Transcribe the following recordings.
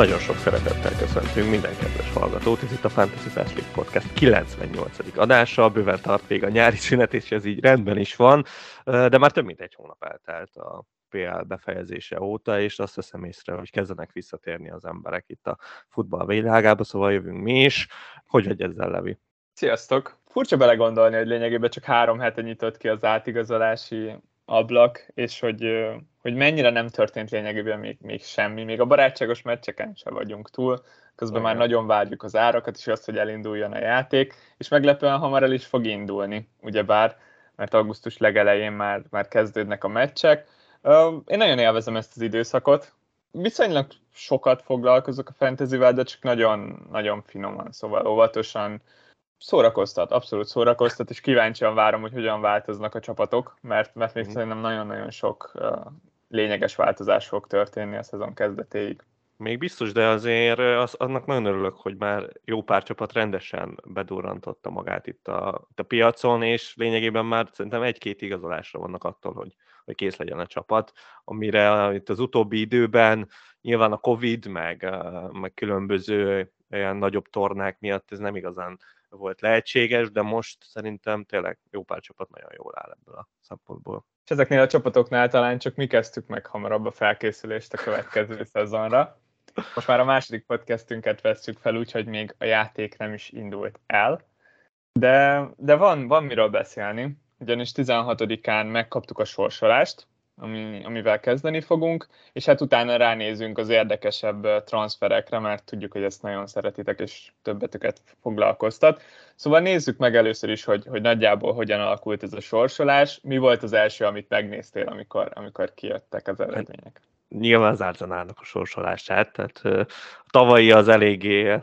Nagyon sok szeretettel köszöntünk minden kedves hallgatót. Ez itt a Fantasy Fast League Podcast 98. adása. Bőven tart még a nyári szünet, és ez így rendben is van, de már több mint egy hónap eltelt a PL befejezése óta, és azt veszem észre, hogy kezdenek visszatérni az emberek itt a futball világába, szóval jövünk mi is. Hogy vagy ezzel, Levi? Sziasztok! Furcsa belegondolni, hogy lényegében csak három hete nyitott ki az átigazolási ablak, és hogy, hogy mennyire nem történt lényegében még, még semmi. Még a barátságos meccseken sem vagyunk túl, közben Igen. már nagyon várjuk az árakat, és azt, hogy elinduljon a játék, és meglepően hamar el is fog indulni, ugyebár, mert augusztus legelején már, már kezdődnek a meccsek. Én nagyon élvezem ezt az időszakot, viszonylag sokat foglalkozok a fantasyvel, de csak nagyon, nagyon finoman, szóval óvatosan, szórakoztat, abszolút szórakoztat, és kíváncsian várom, hogy hogyan változnak a csapatok, mert, mert még mm. szerintem nagyon-nagyon sok uh, lényeges változás fog történni a szezon kezdetéig. Még biztos, de azért az, annak nagyon örülök, hogy már jó pár csapat rendesen bedurrantotta magát itt a, itt a piacon, és lényegében már szerintem egy-két igazolásra vannak attól, hogy, hogy kész legyen a csapat, amire itt az utóbbi időben nyilván a Covid, meg, meg különböző olyan nagyobb tornák miatt ez nem igazán volt lehetséges, de most szerintem tényleg jó pár csapat nagyon jól áll ebből a szempontból. És ezeknél a csapatoknál talán csak mi kezdtük meg hamarabb a felkészülést a következő szezonra. Most már a második podcastünket vesszük fel, úgyhogy még a játék nem is indult el. De, de van, van miről beszélni, ugyanis 16-án megkaptuk a sorsolást, ami, amivel kezdeni fogunk, és hát utána ránézünk az érdekesebb transferekre, mert tudjuk, hogy ezt nagyon szeretitek, és többetüket foglalkoztat. Szóval nézzük meg először is, hogy, hogy nagyjából hogyan alakult ez a sorsolás. Mi volt az első, amit megnéztél, amikor, amikor kijöttek az eredmények? nyilván az Arzenálnak a sorsolását, tehát a tavalyi az eléggé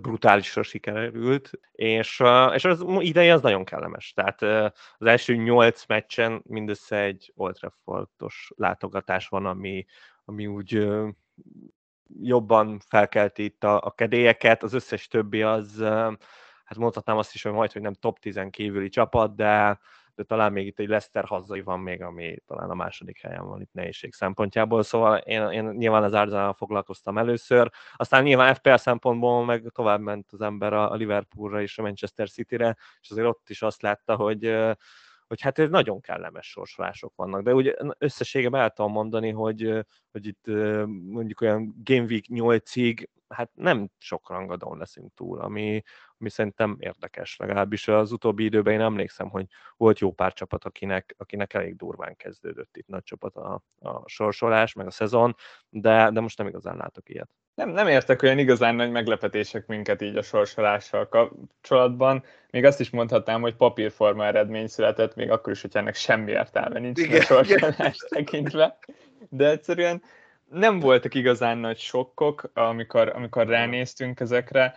brutálisra sikerült, és, és az ideje az nagyon kellemes. Tehát az első nyolc meccsen mindössze egy Old Traffordos látogatás van, ami, ami úgy jobban felkelti itt a, a kedélyeket, az összes többi az, hát mondhatnám azt is, hogy majd, hogy nem top 10 kívüli csapat, de de talán még itt egy Leicester hazai van még, ami talán a második helyen van itt nehézség szempontjából, szóval én, én nyilván az Arsenal foglalkoztam először, aztán nyilván FPL szempontból meg tovább ment az ember a Liverpoolra és a Manchester City-re, és azért ott is azt látta, hogy hogy hát ez nagyon kellemes sorsolások vannak, de ugye összességében el tudom mondani, hogy, hogy itt mondjuk olyan Game Week 8-ig hát nem sok rangadón leszünk túl, ami, ami szerintem érdekes. Legalábbis az utóbbi időben én emlékszem, hogy volt jó pár csapat, akinek, akinek elég durván kezdődött itt nagy csapat a, a sorsolás, meg a szezon, de, de most nem igazán látok ilyet. Nem, nem értek olyan igazán nagy meglepetések minket így a sorsolással kapcsolatban. Még azt is mondhatnám, hogy papírforma eredmény született, még akkor is, hogy ennek semmi értelme nincs igen, a sorsolás tekintve. De egyszerűen nem voltak igazán nagy sokkok, amikor, amikor ránéztünk ezekre.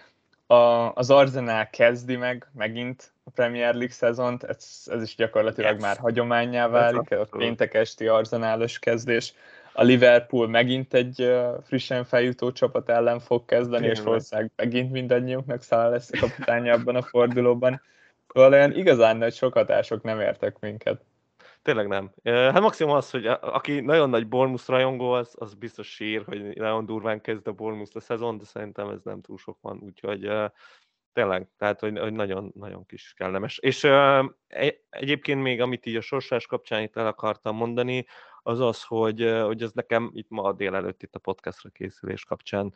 A, az Arsenal kezdi meg megint a Premier League szezont, ez, ez is gyakorlatilag yes. már hagyományá válik, a péntek esti Arsenalos kezdés. A Liverpool megint egy frissen feljutó csapat ellen fog kezdeni, és valószínűleg megint mindannyiunknak száll lesz a kapitánya abban a fordulóban. Valójában igazán nagy sokatások nem értek minket. Tényleg nem. Hát maximum az, hogy aki nagyon nagy Bormus rajongó, az, az biztos sír, hogy nagyon durván kezd a Bormus a szezon, de szerintem ez nem túl sok van, úgyhogy tényleg, tehát hogy, hogy nagyon, nagyon kis kellemes. És uh, egyébként még, amit így a sorsás kapcsán itt el akartam mondani, az az, hogy, hogy ez nekem itt ma a délelőtt itt a podcastra készülés kapcsán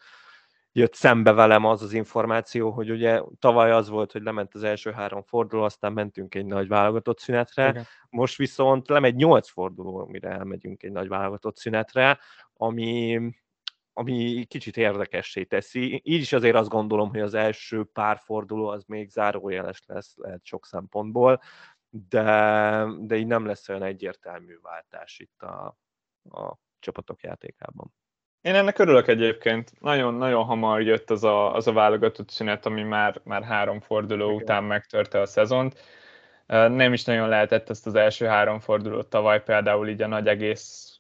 jött szembe velem az az információ, hogy ugye tavaly az volt, hogy lement az első három forduló, aztán mentünk egy nagy válogatott szünetre, Igen. most viszont lemegy nyolc forduló, mire elmegyünk egy nagy válogatott szünetre, ami, ami kicsit érdekessé teszi. Így is azért azt gondolom, hogy az első pár forduló az még zárójeles lesz, lehet sok szempontból, de, de így nem lesz olyan egyértelmű váltás itt a, a csapatok játékában. Én ennek örülök egyébként. Nagyon-nagyon hamar jött az a, az a válogatott szünet, ami már, már három forduló Igen. után megtörte a szezont. Nem is nagyon lehetett ezt az első három fordulót tavaly például így a nagy egész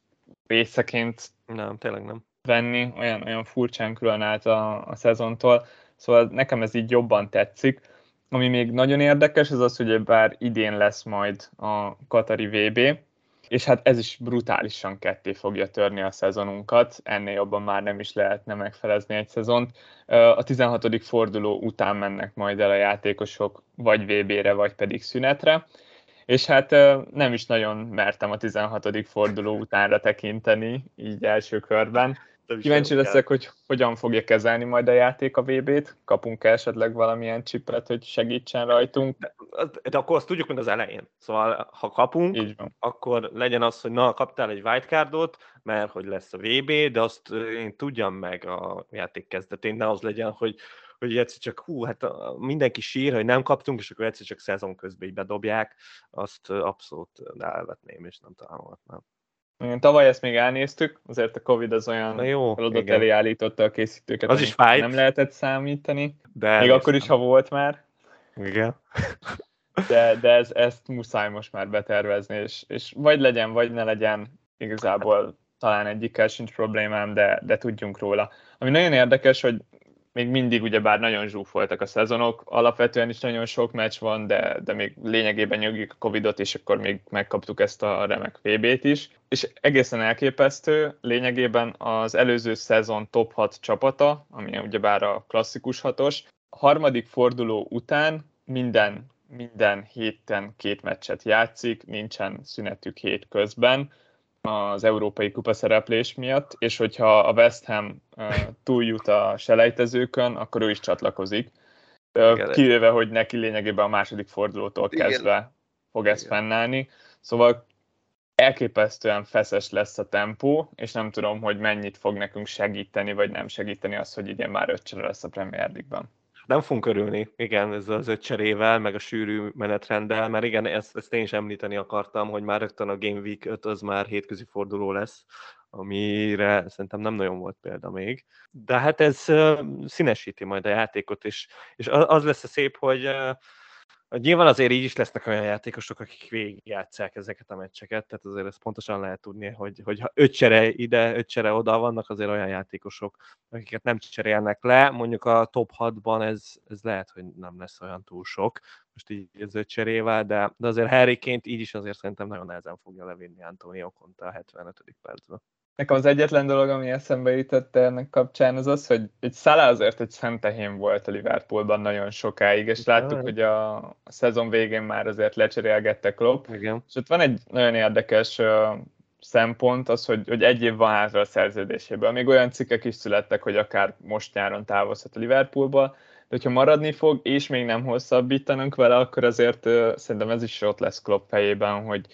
részeként nem, tényleg nem. venni, olyan, olyan furcsán külön állt a, a szezontól, szóval nekem ez így jobban tetszik. Ami még nagyon érdekes, az az, hogy bár idén lesz majd a Katari VB, és hát ez is brutálisan ketté fogja törni a szezonunkat, ennél jobban már nem is lehetne megfelezni egy szezont. A 16. forduló után mennek majd el a játékosok vagy VB-re, vagy pedig szünetre, és hát nem is nagyon mertem a 16. forduló utánra tekinteni, így első körben. Kíváncsi leszek, hogy hogyan fogja kezelni majd a játék a VB-t. Kapunk -e esetleg valamilyen csipet, hogy segítsen rajtunk? De, de akkor azt tudjuk, mint az elején. Szóval, ha kapunk, akkor legyen az, hogy na, kaptál egy wildcardot, mert hogy lesz a VB, de azt én tudjam meg a játék kezdetén, ne az legyen, hogy hogy egyszer csak hú, hát mindenki sír, hogy nem kaptunk, és akkor egyszer csak szezon közben így bedobják, azt abszolút elvetném, és nem támogatnám. Igen, tavaly ezt még elnéztük, azért a Covid az olyan jó, feladat elé állította a készítőket, az is fájt. nem lehetett számítani, de még akkor is, ha volt már. Igen. De, de ez, ezt muszáj most már betervezni, és, és vagy legyen, vagy ne legyen, igazából talán egyikkel sincs problémám, de, de tudjunk róla. Ami nagyon érdekes, hogy még mindig ugyebár nagyon zsúfoltak a szezonok, alapvetően is nagyon sok meccs van, de, de még lényegében nyugjuk a Covidot, és akkor még megkaptuk ezt a remek VB-t is. És egészen elképesztő, lényegében az előző szezon top 6 csapata, ami ugyebár a klasszikus hatos, harmadik forduló után minden, minden héten két meccset játszik, nincsen szünetük hét közben, az Európai Kupa szereplés miatt, és hogyha a West Ham túljut a selejtezőkön, akkor ő is csatlakozik. Kivéve, hogy neki lényegében a második fordulótól kezdve Igen. fog ez Igen. fennállni. Szóval elképesztően feszes lesz a tempó, és nem tudom, hogy mennyit fog nekünk segíteni, vagy nem segíteni az, hogy idén már ötcsere lesz a Premier League-ben nem fogunk örülni, igen, ez az öt cserével, meg a sűrű menetrenddel, mert igen, ezt, ezt én is említeni akartam, hogy már rögtön a Game Week 5 az már hétközi forduló lesz, amire szerintem nem nagyon volt példa még. De hát ez színesíti majd a játékot, és, és az lesz a szép, hogy Nyilván azért így is lesznek olyan játékosok, akik végigjátszák ezeket a meccseket, tehát azért ezt pontosan lehet tudni, hogy, hogy ha öt csere ide, öt csere oda vannak, azért olyan játékosok, akiket nem cserélnek le, mondjuk a top 6-ban ez, ez lehet, hogy nem lesz olyan túl sok, most így az öt cserével, de, de azért Harryként így is azért szerintem nagyon nehezen fogja levinni Antonio Conte a 75. percben. Nekem az egyetlen dolog, ami eszembe jutott ennek kapcsán, az az, hogy egy Szala azért egy szentehén volt a Liverpoolban nagyon sokáig, és láttuk, hogy a, a szezon végén már azért lecserélgette Klopp. Igen. És ott van egy nagyon érdekes szempont, az, hogy, hogy egy év van hátra a szerződéséből. Még olyan cikkek is születtek, hogy akár most nyáron távozhat a Liverpoolba, de hogyha maradni fog, és még nem hosszabbítanunk vele, akkor azért uh, szerintem ez is ott lesz Klopp fejében, hogy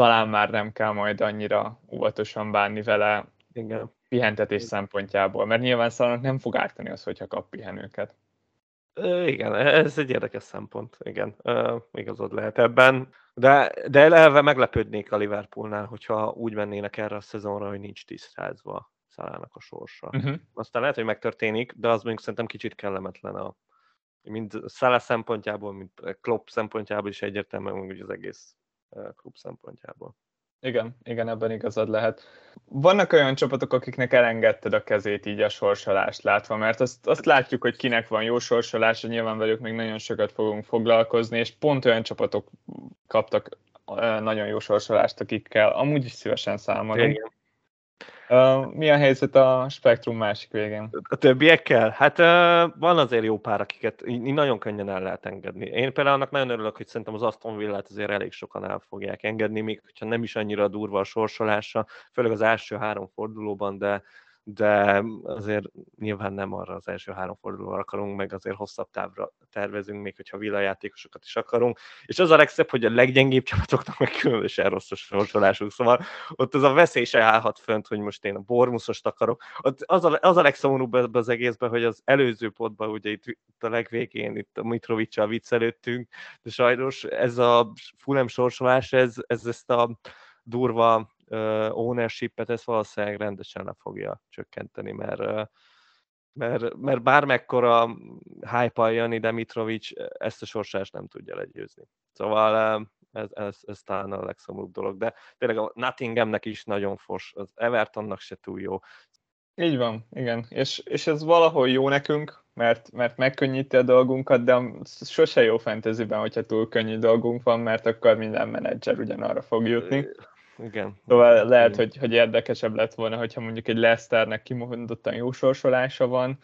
talán már nem kell majd annyira óvatosan bánni vele Igen. pihentetés szempontjából, mert nyilván Szalanak nem fog ártani az, hogyha kap pihenőket. Igen, ez egy érdekes szempont, igen, igazod lehet ebben, de, de eleve meglepődnék a Liverpoolnál, hogyha úgy mennének erre a szezonra, hogy nincs tisztázva Szalának a sorsa. Uh-huh. Aztán lehet, hogy megtörténik, de az még szerintem kicsit kellemetlen a mind Szalá szempontjából, mint Klopp szempontjából is egyértelműen, hogy az egész klub szempontjából. Igen, igen, ebben igazad lehet. Vannak olyan csapatok, akiknek elengedted a kezét így a sorsolást látva, mert azt, azt látjuk, hogy kinek van jó sorsolása, nyilván velük még nagyon sokat fogunk foglalkozni, és pont olyan csapatok kaptak nagyon jó sorsolást, akikkel amúgy is szívesen számolunk. Igen. Mi a helyzet a spektrum másik végén? A többiekkel? Hát van azért jó pár, akiket nagyon könnyen el lehet engedni. Én például annak nagyon örülök, hogy szerintem az Aston Villát azért elég sokan el fogják engedni, még hogyha nem is annyira durva a sorsolása, főleg az első három fordulóban, de de azért nyilván nem arra az első három fordulóra akarunk, meg azért hosszabb távra tervezünk, még hogyha villajátékosokat is akarunk. És az a legszebb, hogy a leggyengébb csapatoknak meg különösen rossz a sorsolásuk, szóval ott az a veszély se állhat fönt, hogy most én a Bormuszost akarok. Ott az a, az a legszomorúbb ebbe az egészben, hogy az előző potban, ugye itt, itt a legvégén, itt a Mitrovicsal viccelődtünk, de sajnos ez a Fulem sorsolás, ez, ez ezt a durva ownership-et, ezt valószínűleg rendesen le fogja csökkenteni, mert, mert, mert bármekkora hype Jani Demitrovic ezt a sorsást nem tudja legyőzni. Szóval ez, ez, ez talán a legszomorúbb dolog, de tényleg a Nottinghamnek is nagyon fos, az Evertonnak se túl jó. Így van, igen, és, és ez valahol jó nekünk, mert, mert megkönnyíti a dolgunkat, de sose jó fantasyben, hogyha túl könnyű dolgunk van, mert akkor minden menedzser ugyanarra fog jutni. Igen. Szóval lehet, hogy, hogy érdekesebb lett volna, hogyha mondjuk egy Leicesternek kimondottan jó sorsolása van,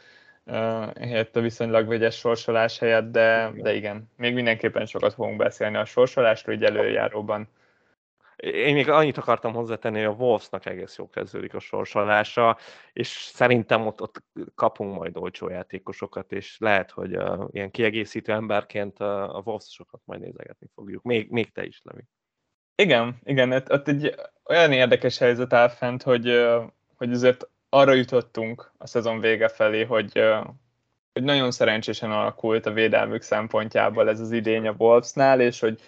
uh, helyett a viszonylag vegyes sorsolás helyett, de, de igen, még mindenképpen sokat fogunk beszélni a sorsolásról, így előjáróban. Én még annyit akartam hozzátenni, hogy a Wolvesnak egész jó kezdődik a sorsolása, és szerintem ott, ott kapunk majd olcsó játékosokat, és lehet, hogy uh, ilyen kiegészítő emberként uh, a Wolves-sokat majd nézegetni fogjuk. Még, még te is, Levi. Igen, igen, ott, ott egy olyan érdekes helyzet áll fent, hogy, hogy azért arra jutottunk a szezon vége felé, hogy, hogy nagyon szerencsésen alakult a védelmük szempontjából ez az idény a Wolvesnál, és hogy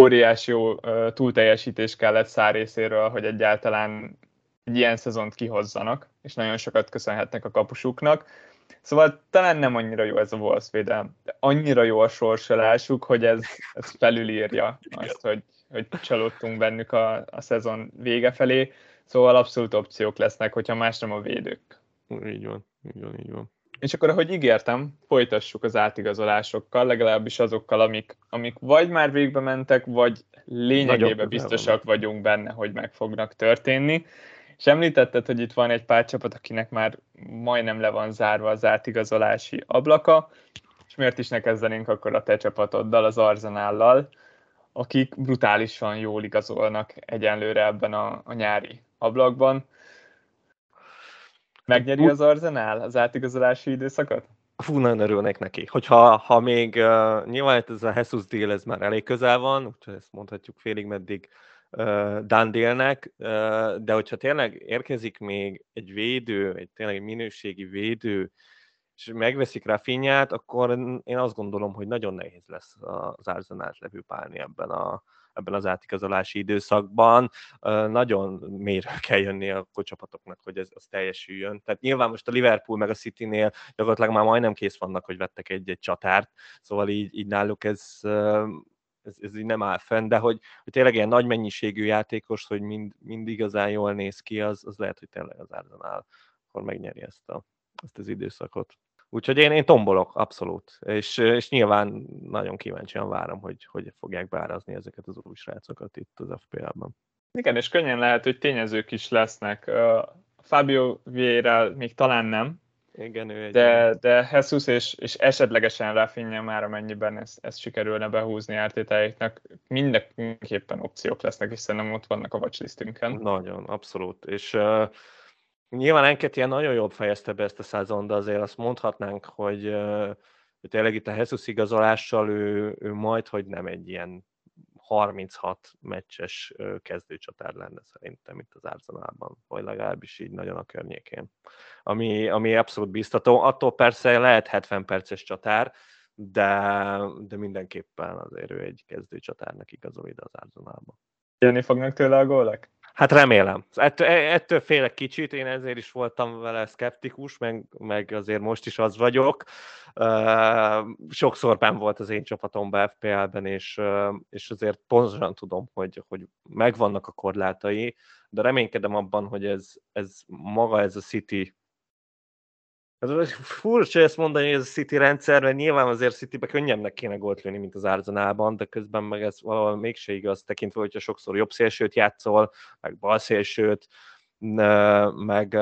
óriási jó túlteljesítés kellett szár részéről, hogy egyáltalán egy ilyen szezont kihozzanak, és nagyon sokat köszönhetnek a kapusuknak. Szóval talán nem annyira jó ez a Wolves védelm, de annyira jó a sorsolásuk, hogy ez, ez felülírja azt, hogy, hogy csalódtunk bennük a, a szezon vége felé. Szóval abszolút opciók lesznek, hogyha más nem a védők. Így van, így van, így van. És akkor, ahogy ígértem, folytassuk az átigazolásokkal, legalábbis azokkal, amik, amik vagy már végbe mentek, vagy lényegében biztosak vagyunk benne, hogy meg fognak történni. És említetted, hogy itt van egy pár csapat, akinek már majdnem le van zárva az átigazolási ablaka, és miért is ne kezdenénk akkor a te csapatoddal, az Arzenállal, akik brutálisan jól igazolnak egyenlőre ebben a, a nyári ablakban. Megnyeri az Arzenál az átigazolási időszakot? Fú, nagyon örülnék neki. Hogyha ha még uh, nyilván ez a Jesus deal ez már elég közel van, úgyhogy ezt mondhatjuk félig meddig uh, done dealnek, uh, de hogyha tényleg érkezik még egy védő, egy tényleg minőségi védő, és megveszik Rafinhát, akkor én azt gondolom, hogy nagyon nehéz lesz az Arzenát levőpálni ebben a, ebben az átigazolási időszakban. Nagyon mélyre kell jönni a csapatoknak, hogy ez, az teljesüljön. Tehát nyilván most a Liverpool meg a City-nél gyakorlatilag már majdnem kész vannak, hogy vettek egy-egy csatárt, szóval így, így náluk ez, ez, ez így nem áll fenn, de hogy, hogy tényleg ilyen nagy mennyiségű játékos, hogy mind, mind igazán jól néz ki, az, az lehet, hogy tényleg az Arsenal akkor megnyeri ezt, a, ezt az időszakot. Úgyhogy én, én tombolok, abszolút. És, és nyilván nagyon kíváncsian várom, hogy hogy fogják beárazni ezeket az új srácokat itt az FPL-ben. Igen, és könnyen lehet, hogy tényezők is lesznek. Fabio Vieira még talán nem, igen, ő egy de, de Jesus és, és esetlegesen Rafinha már amennyiben ezt, ezt sikerülne behúzni ártétáiknak, mindenképpen opciók lesznek, hiszen nem ott vannak a watchlistünkön. Nagyon, abszolút. És uh, Nyilván Enketia nagyon jól fejezte be ezt a szezon, de azért azt mondhatnánk, hogy, hogy tényleg itt a Jesus igazolással ő, ő majd, hogy nem egy ilyen 36 meccses kezdőcsatár lenne szerintem itt az Arsenalban, vagy legalábbis így nagyon a környékén. Ami, ami abszolút biztató. Attól persze lehet 70 perces csatár, de, de mindenképpen azért ő egy kezdőcsatárnak igazol ide az Arsenalban. Jönni fognak tőle a gólek? Hát remélem. Ettől, e, ettől félek kicsit, én ezért is voltam vele szkeptikus, meg, meg azért most is az vagyok. Sokszor ben volt az én csapatomban FPL-ben, és, és azért pontosan tudom, hogy, hogy megvannak a korlátai, de reménykedem abban, hogy ez, ez maga ez a City ez furcsa ezt mondani, hogy ez a City rendszer, mert nyilván azért Citybe könnyebbnek kéne gólt lőni, mint az Arzenálban, de közben meg ez valahol mégse igaz, tekintve, hogyha sokszor jobb szélsőt játszol, meg bal szélsőt, meg,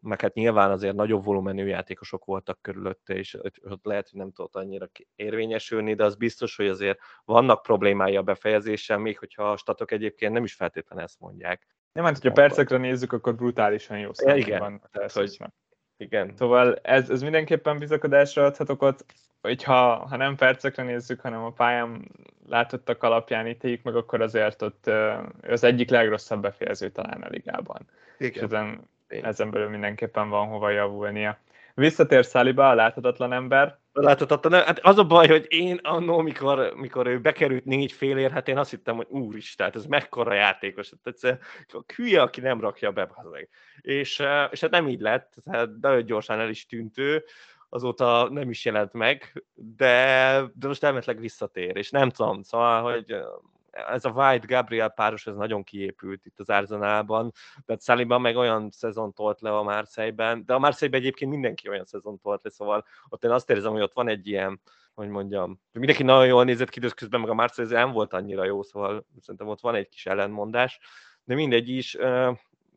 meg hát nyilván azért nagyobb volumenű játékosok voltak körülötte, és ott lehet, hogy nem tudott annyira érvényesülni, de az biztos, hogy azért vannak problémái a befejezéssel, még hogyha a statok egyébként nem is feltétlenül ezt mondják. Nem, hát, hogyha percekre nézzük, akkor brutálisan jó igen, van. Tehát, hogy igen. Szóval ez, ez mindenképpen bizakodásra adhat okot, hogyha ha nem percekre nézzük, hanem a pályán látottak alapján ítéljük meg, akkor azért ott az egyik legrosszabb befejező talán a ligában. Igen. És ezen, ezen belül mindenképpen van hova javulnia. Visszatér Szaliba, a láthatatlan ember. Láthatatlan, hát az a baj, hogy én annó, mikor, mikor ő bekerült négy félér, hát én azt hittem, hogy úristen, ez mekkora játékos. Tehát a hülye, aki nem rakja be. És, és hát nem így lett, tehát nagyon gyorsan el is tűnt ő, azóta nem is jelent meg, de, de most elmetleg visszatér, és nem tudom, szóval, hogy ez a White Gabriel páros, ez nagyon kiépült itt az Arzenálban, de Saliba meg olyan szezon tolt le a Marseille-ben, de a Marseille-ben egyébként mindenki olyan szezon tolt le, szóval ott én azt érzem, hogy ott van egy ilyen, hogy mondjam, mindenki nagyon jól nézett ki, közben meg a Marseille nem volt annyira jó, szóval szerintem ott van egy kis ellenmondás, de mindegy is,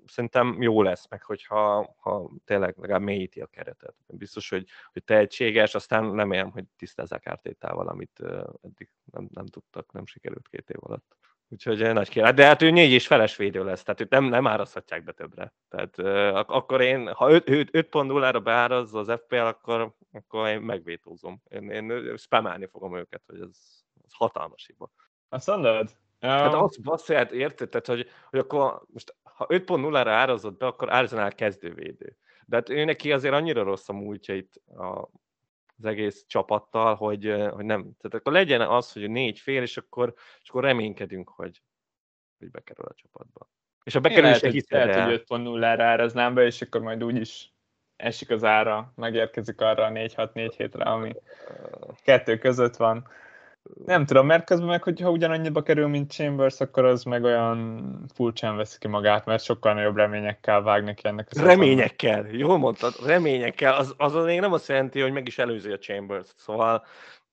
szerintem jó lesz, meg hogyha ha tényleg legalább mélyíti a keretet. Biztos, hogy, hogy tehetséges, aztán remélem, hogy tisztázzák ártétával, amit eddig nem, nem tudtak, nem sikerült két év alatt. Úgyhogy nagy kérdés. De hát ő négy és feles védő lesz, tehát őt nem, nem árazhatják be többre. Tehát uh, akkor én, ha 5.0-ra beárazza az FPL, akkor, akkor én megvétózom. Én, én spamelni fogom őket, hogy ez, ez hatalmas hiba. Azt mondod? Hát az basszát, érted? Tehát, hogy, hogy akkor most ha 5.0-ra árazott be, akkor Arsenal kezdővédő. De hát ő neki azért annyira rossz a múltja itt a, az egész csapattal, hogy, hogy nem. Tehát akkor legyen az, hogy négy fél, és akkor, és akkor reménykedünk, hogy, hogy bekerül a csapatba. És a bekerülés lehet, hogy, lehet, hogy 5.0-ra áraznám be, és akkor majd úgyis esik az ára, megérkezik arra a 4-6-4 hétre, ami kettő között van. Nem tudom, mert közben meg, hogyha ugyanannyiba kerül, mint Chambers, akkor az meg olyan furcsán veszi ki magát, mert sokkal nagyobb reményekkel vág neki ennek az Reményekkel, jól mondtad, reményekkel. Az, az még nem azt jelenti, hogy meg is előzi a Chambers, szóval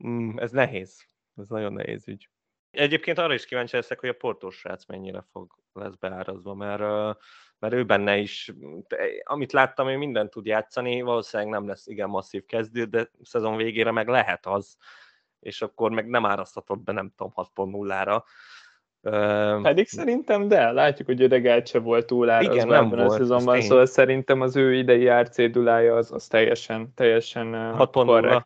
mm, ez nehéz. Ez nagyon nehéz ügy. Egyébként arra is kíváncsi leszek, hogy a portós srác mennyire fog lesz beárazva, mert, mert ő benne is, amit láttam, ő mindent tud játszani, valószínűleg nem lesz igen masszív kezdő, de szezon végére meg lehet az, és akkor meg nem árasztatod be, nem tudom, 6.0-ra. Pedig szerintem de, látjuk, hogy Ödegát se volt túl Igen, nem volt, a szezonban, szóval szerintem az ő idei árcédulája az, az teljesen, teljesen 6.0.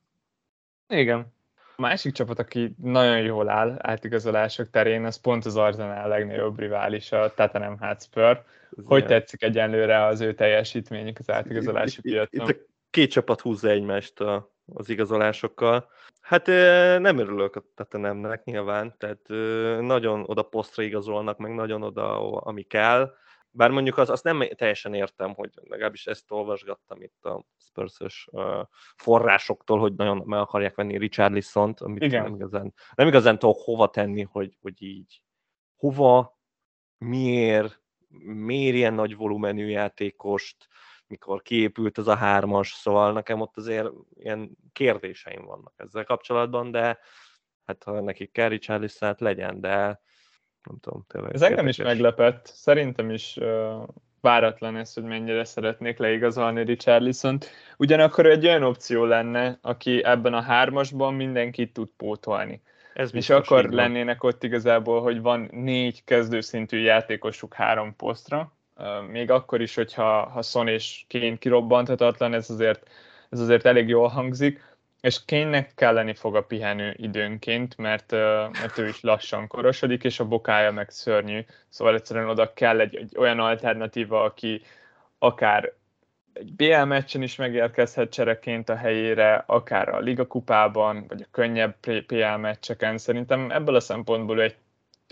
Igen. A másik csapat, aki nagyon jól áll átigazolások terén, az pont az Arsenal legnagyobb rivális, a Tottenham Hotspur. Hogy tetszik egyenlőre az ő teljesítményük az átigazolási piacon? Itt a két csapat húzza egymást a, az igazolásokkal. Hát nem örülök a Tottenhamnek nyilván, tehát nagyon oda posztra igazolnak, meg nagyon oda, ami kell. Bár mondjuk az, azt nem teljesen értem, hogy legalábbis ezt olvasgattam itt a spurs forrásoktól, hogy nagyon meg akarják venni Richard Lissont, amit Igen. nem igazán, nem igazán tudok hova tenni, hogy, hogy így hova, miért, miért ilyen nagy volumenű játékost, mikor kiépült ez a hármas, szóval nekem ott azért ilyen kérdéseim vannak ezzel kapcsolatban, de hát ha nekik kell Richarlison, legyen, de nem tudom, tényleg. Ez engem is meglepett, szerintem is uh, váratlan ez, hogy mennyire szeretnék leigazolni Richarlison-t. Ugyanakkor egy olyan opció lenne, aki ebben a hármasban mindenkit tud pótolni. Ez és akkor lennének ott igazából, hogy van négy kezdőszintű játékosuk három posztra, még akkor is, hogyha ha Son és Kane kirobbanthatatlan, ez azért, ez azért elég jól hangzik, és Kénynek kelleni fog a pihenő időnként, mert, mert ő is lassan korosodik, és a bokája meg szörnyű, szóval egyszerűen oda kell egy, egy olyan alternatíva, aki akár egy BL meccsen is megérkezhet csereként a helyére, akár a Liga kupában, vagy a könnyebb PL meccseken. Szerintem ebből a szempontból egy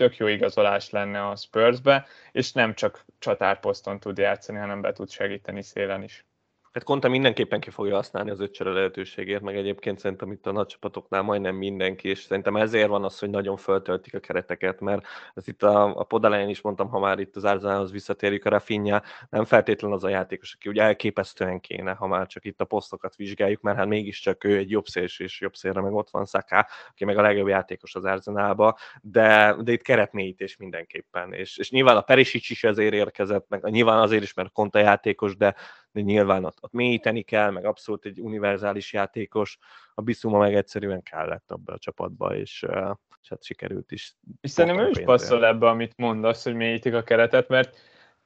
tök jó igazolás lenne a Spursbe, és nem csak csatárposzton tud játszani, hanem be tud segíteni szélen is. Hát Konta mindenképpen ki fogja használni az ötcsere lehetőségét, meg egyébként szerintem itt a nagy csapatoknál majdnem mindenki, és szerintem ezért van az, hogy nagyon föltöltik a kereteket, mert ez itt a, a pod is mondtam, ha már itt az Arzenálhoz visszatérjük, a Rafinha nem feltétlenül az a játékos, aki ugye elképesztően kéne, ha már csak itt a posztokat vizsgáljuk, mert hát mégiscsak ő egy jobb széls és jobb szélre meg ott van Saka, aki meg a legjobb játékos az Arzenálba, de, de itt keretmélyítés mindenképpen, és, és nyilván a Perisic is ezért érkezett, meg nyilván azért is, mert Konta játékos, de de nyilván ott, ott mélyíteni kell, meg abszolút egy univerzális játékos, a Biszuma meg egyszerűen kellett abba a csapatba, és, és hát sikerült is. És szerintem ő is passzol ebbe, amit mondasz, hogy mélyítik a keretet, mert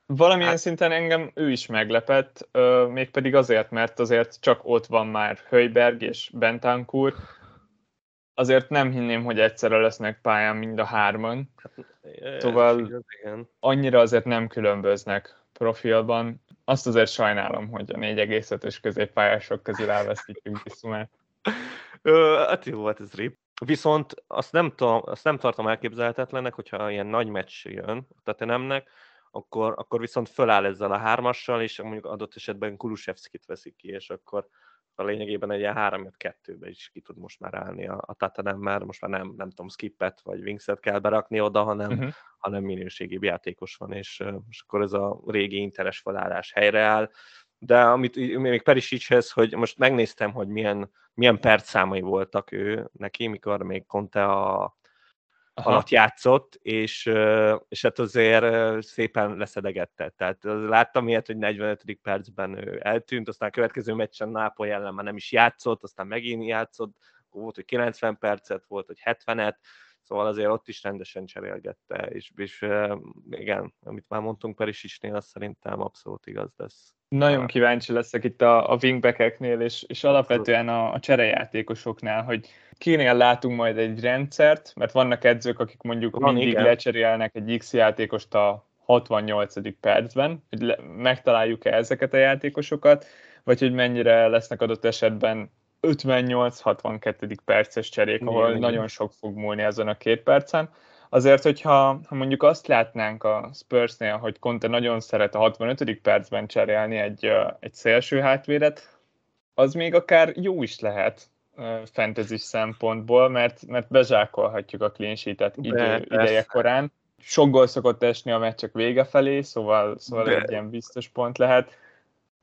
valamilyen hát, szinten engem ő is meglepett, mégpedig azért, mert azért csak ott van már Höyberg és Bentancur, azért nem hinném, hogy egyszerre lesznek pályán mind a hárman. Hát, szóval annyira azért nem különböznek profilban azt azért sajnálom, hogy a 4,5-ös középpályások közül elveszítjük Biszumát. hát jó volt ez rip. Viszont azt nem, tudom, azt nem tartom elképzelhetetlennek, hogyha ilyen nagy meccs jön a Tetenemnek, akkor, akkor viszont föláll ezzel a hármassal, és mondjuk adott esetben Kulusevskit veszik ki, és akkor a lényegében egy ilyen 3 2 be is ki tud most már állni a, a Tatanem, mert most már nem, nem tudom, skippet vagy wingset kell berakni oda, hanem, uh-huh. hanem minőségi játékos van, és, és akkor ez a régi interes felállás helyreáll. De amit még Perisichez, hogy most megnéztem, hogy milyen, milyen percszámai voltak ő neki, mikor még Conte a Aha. alatt játszott, és, és hát azért szépen leszedegette. Tehát láttam ilyet, hogy 45. percben ő eltűnt, aztán a következő meccsen Nápoly ellen már nem is játszott, aztán megint játszott, volt, hogy 90 percet, volt, hogy 70-et, Szóval azért ott is rendesen cserélgette, és, és igen, amit már mondtunk Perisisnél, az szerintem abszolút igaz lesz. Nagyon kíváncsi leszek itt a, a wingbackeknél, és, és alapvetően a, a cserejátékosoknál, hogy kinél látunk majd egy rendszert, mert vannak edzők, akik mondjuk Van, mindig igen. lecserélnek egy X játékost a 68. percben, hogy le, megtaláljuk-e ezeket a játékosokat, vagy hogy mennyire lesznek adott esetben 58-62. perces cserék, ahol igen, nagyon sok fog múlni ezen a két percen. Azért, hogyha ha mondjuk azt látnánk a Spursnél, hogy Conte nagyon szeret a 65. percben cserélni egy, egy szélső hátvédet, az még akár jó is lehet fantasy szempontból, mert, mert bezsákolhatjuk a clean sheet-et idő, ideje korán. Sok gól szokott esni a meccsek vége felé, szóval, szóval egy ilyen biztos pont lehet.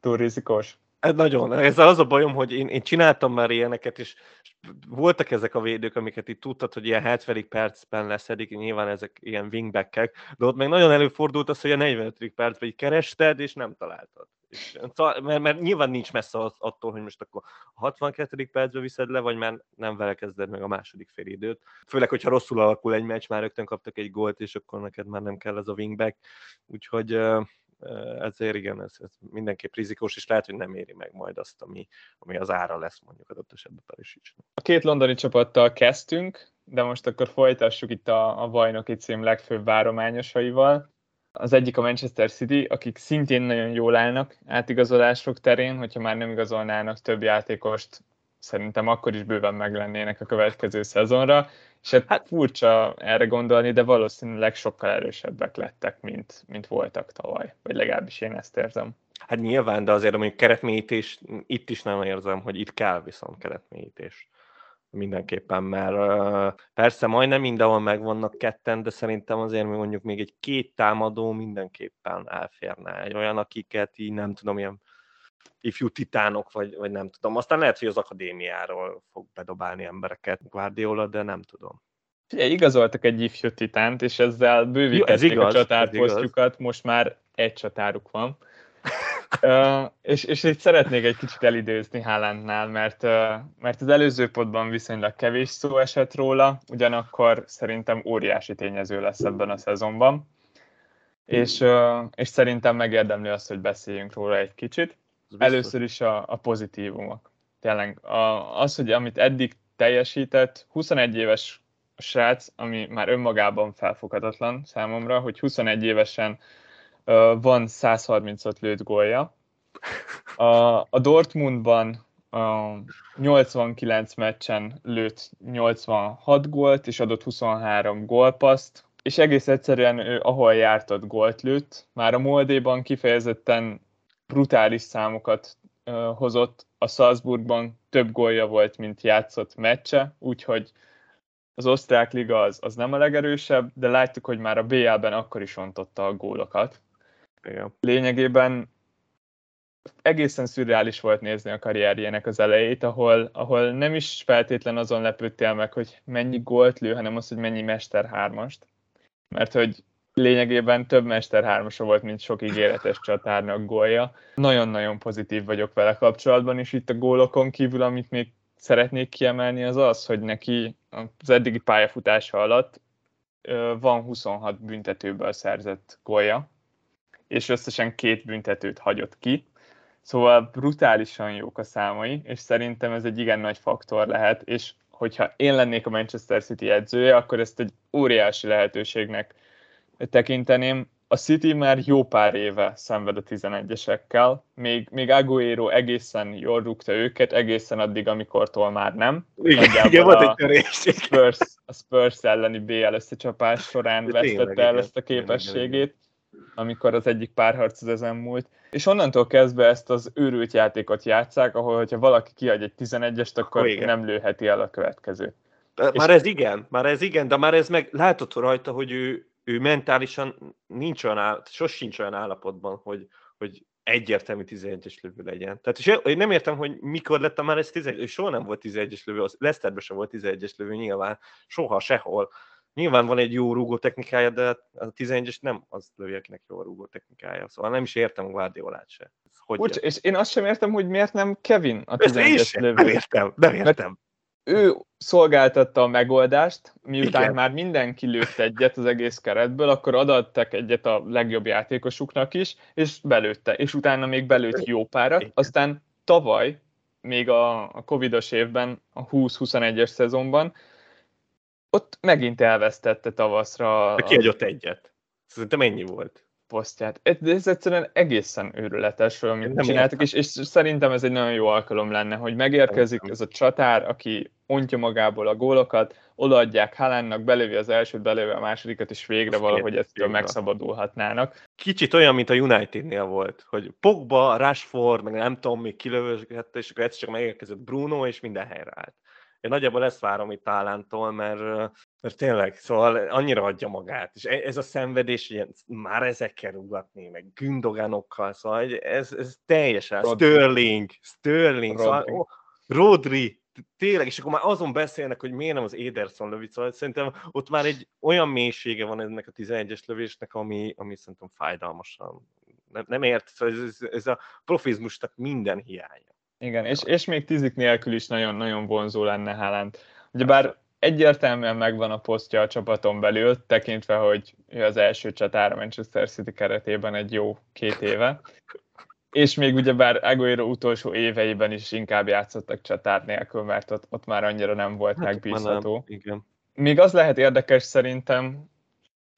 Túl rizikós? Ez nagyon. Ez az a bajom, hogy én, én csináltam már ilyeneket, és voltak ezek a védők, amiket itt tudtad, hogy ilyen 70 percben leszedik, nyilván ezek ilyen wingbackek, de ott meg nagyon előfordult az, hogy a 45. percben így kerested, és nem találtad. És, mert, mert nyilván nincs messze az, attól, hogy most akkor a 62. percben viszed le, vagy már nem vele kezded meg a második fél időt. Főleg, hogyha rosszul alakul egy meccs, már rögtön kaptak egy gólt, és akkor neked már nem kell ez a wingback. Úgyhogy ezért igen, ez, ez mindenképp rizikós, és lehet, hogy nem éri meg majd azt, ami, ami az ára lesz mondjuk adott esetben Perisicsnek. A két londoni csapattal kezdtünk, de most akkor folytassuk itt a, a bajnoki cím legfőbb várományosaival. Az egyik a Manchester City, akik szintén nagyon jól állnak átigazolások terén, hogyha már nem igazolnának több játékost, szerintem akkor is bőven meglennének a következő szezonra, és hát, hát furcsa erre gondolni, de valószínűleg sokkal erősebbek lettek, mint, mint voltak tavaly, vagy legalábbis én ezt érzem. Hát nyilván, de azért mondjuk keretmélyítés, itt is nem érzem, hogy itt kell viszont keretmélyítés mindenképpen, mert persze majdnem mindenhol megvannak ketten, de szerintem azért mondjuk még egy két támadó mindenképpen elférne. Egy olyan, akiket így nem tudom, ilyen ifjú titánok, vagy, vagy nem tudom. Aztán lehet, hogy az akadémiáról fog bedobálni embereket Guardiola, de nem tudom. Figyelj, igazoltak egy ifjú titánt, és ezzel bővítették Jó, igaz, a csatárposztjukat, most már egy csatáruk van. uh, és, és itt szeretnék egy kicsit elidőzni Haalandnál, mert, uh, mert az előző podban viszonylag kevés szó esett róla, ugyanakkor szerintem óriási tényező lesz ebben a szezonban, és, uh, és szerintem megérdemli azt, hogy beszéljünk róla egy kicsit. Először is a, a pozitívumok. Tényleg a, az, hogy amit eddig teljesített, 21 éves srác, ami már önmagában felfoghatatlan számomra, hogy 21 évesen uh, van 135 lőtt gólja. A, a Dortmundban a 89 meccsen lőtt 86 gólt, és adott 23 gólpaszt, és egész egyszerűen ő ahol jártott gólt lőtt. Már a Moldéban kifejezetten brutális számokat hozott, a Salzburgban több gólja volt, mint játszott meccse, úgyhogy az osztrák liga az, az nem a legerősebb, de láttuk, hogy már a BL-ben akkor is ontotta a gólokat. Igen. Lényegében egészen szürreális volt nézni a karrierjének az elejét, ahol, ahol nem is feltétlen azon lepődtél meg, hogy mennyi gólt lő, hanem az, hogy mennyi mester hármast. Mert hogy lényegében több Mester 3 volt, mint sok ígéretes csatárnak gólja. Nagyon-nagyon pozitív vagyok vele kapcsolatban, és itt a gólokon kívül, amit még szeretnék kiemelni, az az, hogy neki az eddigi pályafutása alatt van 26 büntetőből szerzett gólja, és összesen két büntetőt hagyott ki. Szóval brutálisan jók a számai, és szerintem ez egy igen nagy faktor lehet, és hogyha én lennék a Manchester City edzője, akkor ezt egy óriási lehetőségnek tekinteném, a City már jó pár éve szenved a 11-esekkel, még, még Aguero egészen jól rúgta őket, egészen addig, amikortól már nem. Igen, igen volt egy törés. A Spurs, a Spurs elleni BL összecsapás során vesztette el ezt a képességét, amikor az egyik párharc az ezen múlt. És onnantól kezdve ezt az őrült játékot játszák, ahol hogyha valaki kiadj egy 11-est, akkor oh, nem lőheti el a következőt. Már és ez igen, már ez igen, de már ez meg látod rajta, hogy ő, ő mentálisan nincs olyan áll, sosincs olyan állapotban, hogy, hogy egyértelmű 11-es lövő legyen. Tehát és én nem értem, hogy mikor lett már ez 11, ő soha nem volt 11-es lövő, az Leicesterben sem volt 11-es lövő nyilván, soha, sehol. nyilván van egy jó rúgó technikája, de a 11-es nem az lövi, akinek jó a rúgó technikája. Szóval nem is értem a Guardiolát se. Hogy Ucs, és én azt sem értem, hogy miért nem Kevin a 11-es lövő. Nem értem, nem értem. Mert ő szolgáltatta a megoldást, miután Igen. már mindenki lőtt egyet az egész keretből, akkor adattak egyet a legjobb játékosuknak is, és belőtte, és utána még belőtt jó párat, Igen. aztán tavaly, még a, a Covidos évben, a 20-21-es szezonban, ott megint elvesztette tavaszra. Kiadott egyet. Szerintem ennyi volt posztját. Ez egyszerűen egészen őrületes, amit nem csináltak, és, és szerintem ez egy nagyon jó alkalom lenne, hogy megérkezik ez a csatár, aki ontja magából a gólokat, odaadják Haalandnak, belövi az elsőt, belövi a másodikat, és végre valahogy ettől megszabadulhatnának. Kicsit olyan, mint a Unitednél volt, hogy Pogba, Rashford, meg nem tudom, még kilövözgette, és akkor egyszer csak megérkezett Bruno, és minden helyre állt. Én nagyjából ezt várom itt Álántól, mert, mert tényleg, szóval annyira adja magát, és e, ez a szenvedés, ilyen, már ezekkel rúgatni, meg gündogánokkal, szóval ez, ez teljesen, Rodri. Sterling, Sterling, Rodri. Szóval, oh, Rodri, tényleg, és akkor már azon beszélnek, hogy miért nem az Ederson lövi, szóval szerintem ott már egy olyan mélysége van ennek a 11-es lövésnek, ami, ami szerintem fájdalmasan nem, nem ért, szóval ez, ez, ez a profizmusnak minden hiánya. Igen, és, és még tízik nélkül is nagyon-nagyon vonzó lenne Haaland. Ugyebár egyértelműen megvan a posztja a csapaton belül, tekintve, hogy ő az első csatára Manchester City keretében egy jó két éve. És még ugyebár Aguero utolsó éveiben is inkább játszottak csatár nélkül, mert ott, ott már annyira nem volt hát, megbízható. Nem, igen. Még az lehet érdekes szerintem,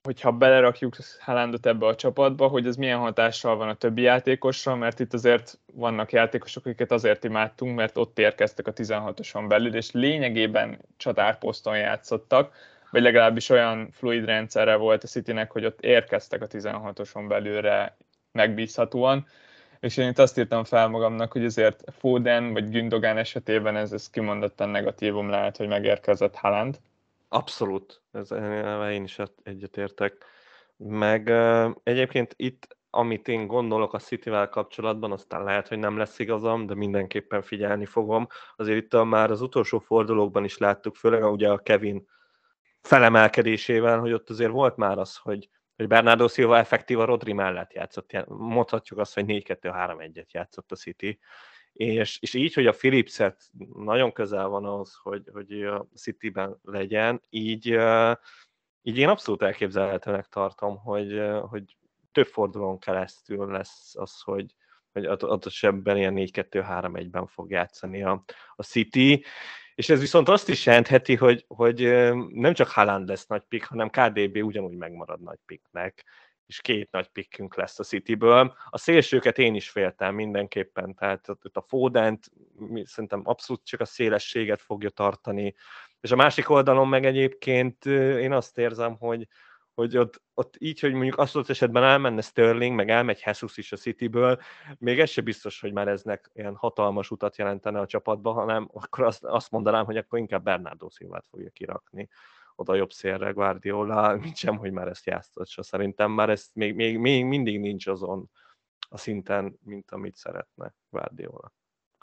hogyha belerakjuk Haalandot ebbe a csapatba, hogy ez milyen hatással van a többi játékosra, mert itt azért vannak játékosok, akiket azért imádtunk, mert ott érkeztek a 16-oson belül, és lényegében csatárposzton játszottak, vagy legalábbis olyan fluid rendszerre volt a Citynek, hogy ott érkeztek a 16-oson belülre megbízhatóan, és én itt azt írtam fel magamnak, hogy azért Foden vagy Gündogan esetében ez, ez kimondottan negatívum lehet, hogy megérkezett Haaland. Abszolút, ez, én is egyetértek. Meg egyébként itt, amit én gondolok a Cityvel kapcsolatban, aztán lehet, hogy nem lesz igazam, de mindenképpen figyelni fogom. Azért itt már az utolsó fordulókban is láttuk, főleg ugye a Kevin felemelkedésével, hogy ott azért volt már az, hogy, hogy Bernardo Silva a Rodri mellett játszott. Mondhatjuk azt, hogy 4-2-3-1-et játszott a City, és, és így, hogy a Philipset nagyon közel van az, hogy, hogy a City-ben legyen, így, így én abszolút elképzelhetőnek tartom, hogy, hogy több fordulón keresztül lesz az, hogy, hogy adott esetben ilyen 4-2-3-1-ben fog játszani a, a City, és ez viszont azt is jelentheti, hogy, hogy nem csak Haaland lesz nagy pick, hanem KDB ugyanúgy megmarad nagy picknek, és két nagy pikkünk lesz a Cityből. A szélsőket én is féltem mindenképpen, tehát a Fodent szerintem abszolút csak a szélességet fogja tartani, és a másik oldalon meg egyébként én azt érzem, hogy, hogy ott, ott így, hogy mondjuk azt az esetben elmenne Sterling, meg elmegy Jesus is a Cityből, még ez se biztos, hogy már eznek ilyen hatalmas utat jelentene a csapatba, hanem akkor azt, azt mondanám, hogy akkor inkább Bernardo Silvát fogja kirakni oda jobb szélre Guardiola, mint sem, hogy már ezt játszatsa. Szerintem már ez még, még, még mindig nincs azon a szinten, mint amit szeretne Guardiola.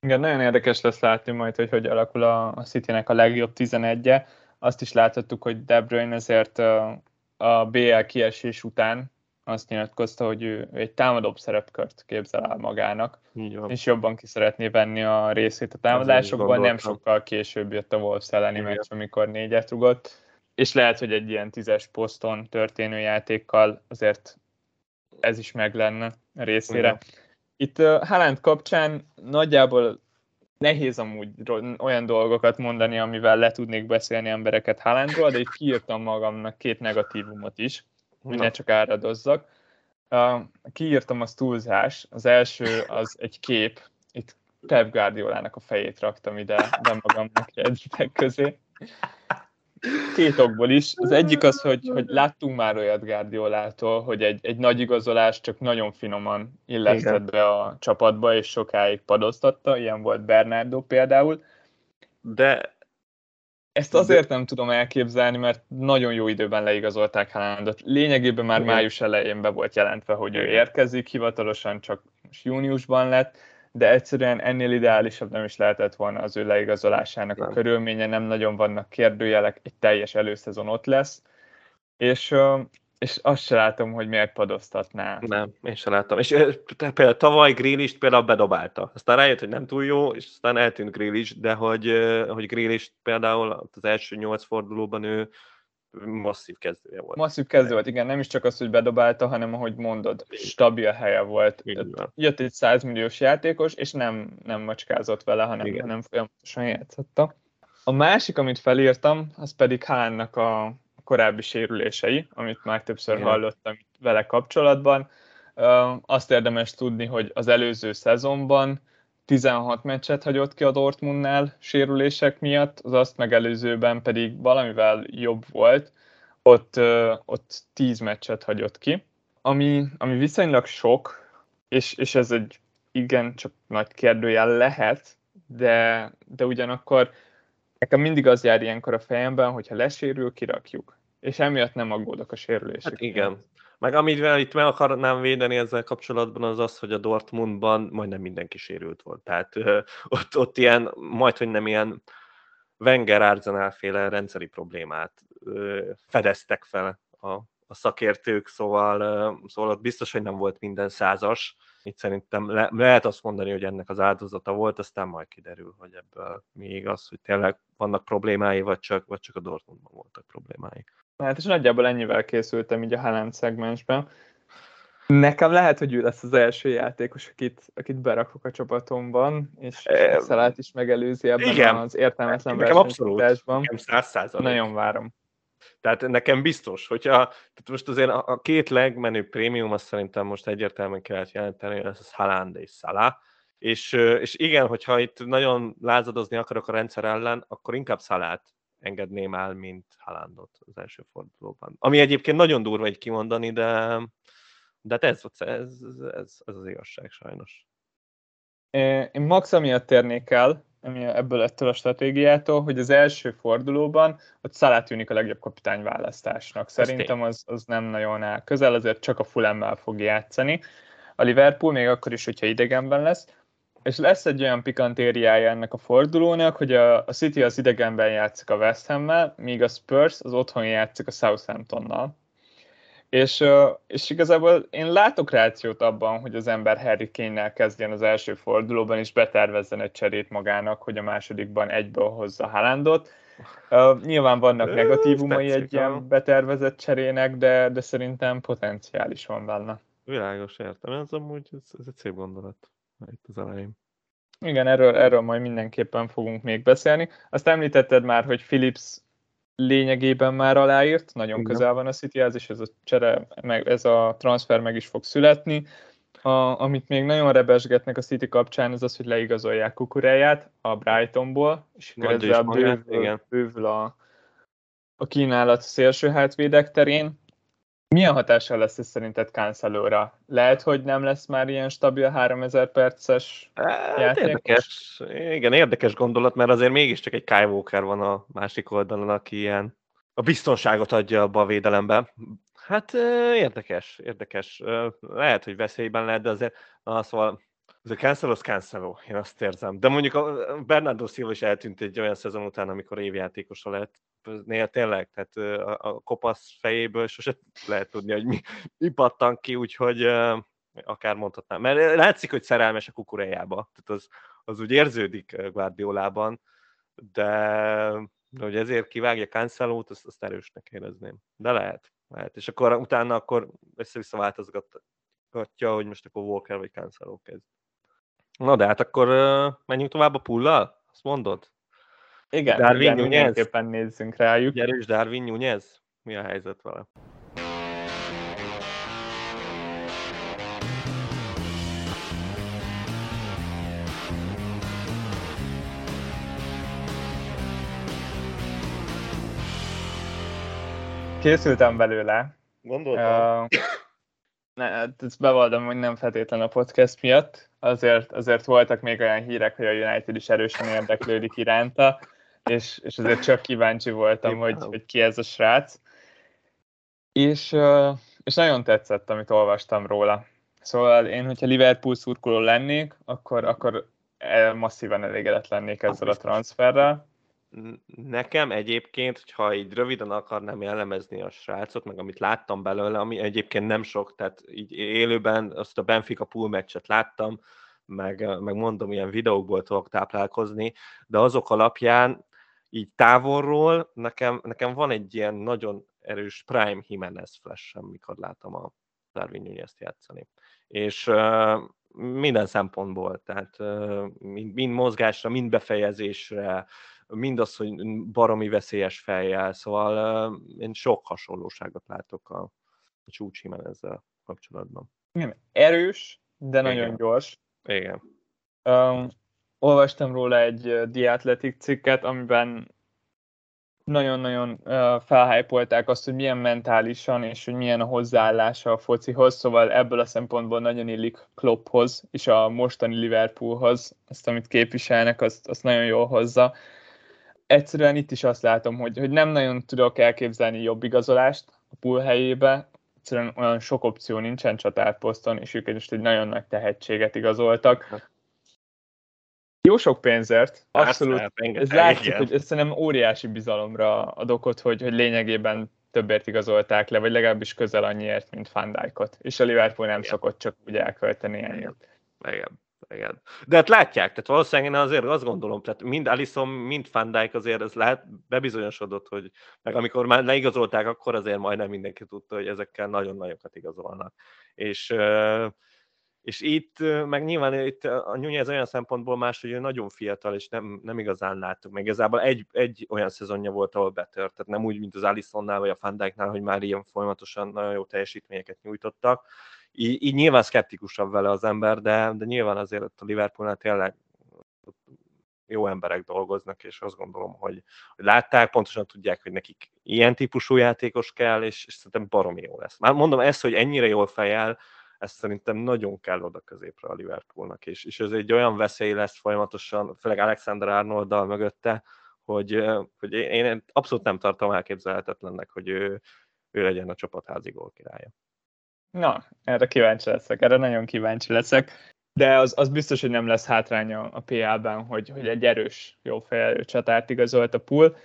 Igen, nagyon érdekes lesz látni majd, hogy hogy alakul a, a City-nek a legjobb 11-e. Azt is láthattuk, hogy De Bruyne ezért a, BL kiesés után azt nyilatkozta, hogy ő, ő egy támadóbb szerepkört képzel el magának, Jó. és jobban ki szeretné venni a részét a támadásokból. Nem sokkal később jött a Wolves elleni meccs, amikor négyet rugott és lehet, hogy egy ilyen tízes poszton történő játékkal azért ez is meg lenne részére. Igen. Itt uh, Haaland kapcsán nagyjából nehéz amúgy olyan dolgokat mondani, amivel le tudnék beszélni embereket Haalandról, de itt kiírtam magamnak két negatívumot is, hogy ne csak áradozzak. Uh, kiírtam az túlzás. Az első az egy kép, itt Pep Guardiolának a fejét raktam ide, de magamnak jegyzetek közé. Két okból is. Az egyik az, hogy, hogy láttunk már olyat Guardiolától, hogy egy, egy nagy igazolás csak nagyon finoman illesztett be a csapatba, és sokáig padoztatta, ilyen volt Bernardo például. De ezt azért nem tudom elképzelni, mert nagyon jó időben leigazolták Haalandot. Lényegében már Igen. május elején be volt jelentve, hogy ő érkezik, hivatalosan csak júniusban lett, de egyszerűen ennél ideálisabb nem is lehetett volna az ő leigazolásának nem. a körülménye, nem nagyon vannak kérdőjelek, egy teljes előszezon ott lesz, és, és azt se látom, hogy miért padoztatná. Nem, én sem láttam. És például tavaly Grealish például bedobálta. Aztán rájött, hogy nem túl jó, és aztán eltűnt Grealish, de hogy, hogy Grealish például az első nyolc fordulóban ő masszív kezdője volt. Masszív kezdő volt, igen, nem is csak az, hogy bedobálta, hanem ahogy mondod, stabil helye volt. Jött egy 100 milliós játékos, és nem, nem macskázott vele, hanem, igen. hanem folyamatosan játszotta. A másik, amit felírtam, az pedig Hánnak a korábbi sérülései, amit már többször igen. hallottam vele kapcsolatban. Azt érdemes tudni, hogy az előző szezonban 16 meccset hagyott ki a Dortmundnál sérülések miatt, az azt megelőzőben pedig valamivel jobb volt, ott, ott 10 meccset hagyott ki, ami, ami viszonylag sok, és, és ez egy igen, csak nagy kérdőjel lehet, de, de ugyanakkor nekem mindig az jár ilyenkor a fejemben, hogyha lesérül, kirakjuk. És emiatt nem aggódok a sérülések. Hát igen, meg amivel itt meg akarnám védeni ezzel kapcsolatban, az az, hogy a Dortmundban majdnem mindenki sérült volt. Tehát ö, ott, ott ilyen, majd hogy nem ilyen Wenger Arsenal féle rendszeri problémát ö, fedeztek fel a, a szakértők, szóval, ö, szóval ott biztos, hogy nem volt minden százas. Itt szerintem le, lehet azt mondani, hogy ennek az áldozata volt, aztán majd kiderül, hogy ebből még az, hogy tényleg vannak problémái, vagy csak, vagy csak a Dortmundban voltak problémái. Hát és nagyjából ennyivel készültem így a Haaland szegmensben. Nekem lehet, hogy ő lesz az első játékos, akit, akit berakok a csapatomban, és e, Szalát is megelőzi ebben igen. az értelmetlen nekem abszolút, nekem száz százalék. Nagyon várom. Tehát nekem biztos, hogyha tehát most azért a, a két legmenőbb prémium, azt szerintem most egyértelműen kellett jelenteni, ez az Haaland és Salah. És, és igen, hogyha itt nagyon lázadozni akarok a rendszer ellen, akkor inkább Szalát engedném el, mint Halandot az első fordulóban. Ami egyébként nagyon durva egy kimondani, de, de hát ez, ez, ez, ez, ez az igazság sajnos. Én max amiatt térnék el, ami ebből ettől a stratégiától, hogy az első fordulóban ott Szalá tűnik a legjobb kapitányválasztásnak. Szerintem az, az nem nagyon áll közel, azért csak a Fulemmel fog játszani. A Liverpool még akkor is, hogyha idegenben lesz és lesz egy olyan pikantériája ennek a fordulónak, hogy a, a City az idegenben játszik a West Ham-mel, míg a Spurs az otthon játszik a Southamptonnal. És, és igazából én látok rációt abban, hogy az ember Harry Kane-nel kezdjen az első fordulóban, és betervezzen egy cserét magának, hogy a másodikban egyből hozza Haalandot. Uh, nyilván vannak negatívumai egy ilyen betervezett cserének, de, de szerintem potenciális van benne. Világos, értem. Ez amúgy ez, ez egy szép gondolat itt az elején. Igen, erről, erről majd mindenképpen fogunk még beszélni. Azt említetted már, hogy Philips lényegében már aláírt, nagyon Igen. közel van a Cityhez, és ez a csere, meg, ez a transfer meg is fog születni. A, amit még nagyon rebesgetnek a City kapcsán, az az, hogy leigazolják kukuráját a Brightonból, és ezzel bővül, bővül a, a kínálat szélső hátvédek terén. Milyen hatással lesz ez szerinted Cancelóra? Lehet, hogy nem lesz már ilyen stabil 3000 perces hát, játékos? Érdekes, igen, érdekes gondolat, mert azért mégiscsak egy Kai Walker van a másik oldalon, aki ilyen a biztonságot adja abba a védelembe. Hát érdekes, érdekes. Lehet, hogy veszélyben lehet, de azért, na, szóval ez a cancel az cancel én azt érzem. De mondjuk a Bernardo Silva is eltűnt egy olyan szezon után, amikor évjátékosa lett. Néha tényleg, tehát a, a kopasz fejéből sose lehet tudni, hogy mi, mi pattan ki, úgyhogy akár mondhatnám. Mert látszik, hogy szerelmes a kukurejába. Tehát az, az úgy érződik Guardiolában, de, de hogy ezért kivágja Cancelót, azt, azt erősnek érezném. De lehet, lehet. És akkor utána akkor össze-vissza változgatja, hogy most akkor Walker vagy Cancelo kezd. Na de hát akkor menjünk tovább a pullal? Azt mondod? Igen, Darwin igen, mindenképpen nézzünk rájuk. Gyere is Darwin Nunez? Mi a helyzet vele? Készültem belőle. Gondoltam. Uh, ne, hát ezt bevallom, hogy nem feltétlen a podcast miatt, azért, azért voltak még olyan hírek, hogy a United is erősen érdeklődik iránta, és, és azért csak kíváncsi voltam, hogy, hogy ki ez a srác. És, és nagyon tetszett, amit olvastam róla. Szóval én, hogyha Liverpool szurkoló lennék, akkor, akkor masszívan elégedett lennék ezzel a transferrel. nekem egyébként, ha így röviden akarnám jellemezni a srácot, meg amit láttam belőle, ami egyébként nem sok, tehát így élőben azt a Benfica pool meccset láttam, meg, meg mondom, ilyen videókból tudok táplálkozni, de azok alapján így távolról nekem, nekem van egy ilyen nagyon erős Prime Jimenez flash mikor látom a Darwin Nunez-t játszani. És uh, minden szempontból, tehát uh, mind, mind mozgásra, mind befejezésre, mind az, hogy baromi veszélyes fejjel, szóval uh, én sok hasonlóságot látok a, a csúcs Jimenezzel kapcsolatban. Igen, erős, de Igen. nagyon gyors. Igen. Um, olvastam róla egy The Athletic cikket, amiben nagyon-nagyon felhájpolták azt, hogy milyen mentálisan és hogy milyen a hozzáállása a focihoz, szóval ebből a szempontból nagyon illik Klopphoz és a mostani Liverpoolhoz, azt, amit képviselnek, azt, azt nagyon jól hozza. Egyszerűen itt is azt látom, hogy, hogy nem nagyon tudok elképzelni jobb igazolást a pool helyébe, egyszerűen olyan sok opció nincsen csatárposzton, és ők is egy nagyon nagy tehetséget igazoltak. Jó sok pénzért, abszolút. Ez látszik, igen. hogy ez szerintem óriási bizalomra ad okot, hogy, hogy lényegében többért igazolták le, vagy legalábbis közel annyiért, mint Fandijkot. És a Liverpool nem igen. szokott csak úgy elkölteni ennyit. Igen. Igen. De hát látják, tehát valószínűleg én azért azt gondolom, tehát mind Alisson, mind Van Dijk azért ez lehet bebizonyosodott, hogy meg amikor már leigazolták, akkor azért majdnem mindenki tudta, hogy ezekkel nagyon nagyokat igazolnak. És és itt, meg nyilván itt a ez olyan szempontból más, hogy ő nagyon fiatal, és nem, nem igazán láttuk. Meg igazából egy, egy olyan szezonja volt, ahol betört, tehát nem úgy, mint az Alissonnál vagy a Fandijknál, hogy már ilyen folyamatosan nagyon jó teljesítményeket nyújtottak. Így, így nyilván szkeptikusabb vele az ember, de, de nyilván azért ott a Liverpoolnál tényleg jó emberek dolgoznak, és azt gondolom, hogy, hogy látták, pontosan tudják, hogy nekik ilyen típusú játékos kell, és, és szerintem baromi jó lesz. Már mondom ezt, hogy ennyire jól fejel, ezt szerintem nagyon kell oda középre a Liverpoolnak, és, és ez egy olyan veszély lesz folyamatosan, főleg Alexander Arnolddal mögötte, hogy, hogy én abszolút nem tartom elképzelhetetlennek, hogy ő, ő legyen a csapatházi gól királya. Na, erre kíváncsi leszek, erre nagyon kíváncsi leszek. De az, az biztos, hogy nem lesz hátránya a PL-ben, hogy, hogy egy erős, jó fejelő csatárt igazolt a pool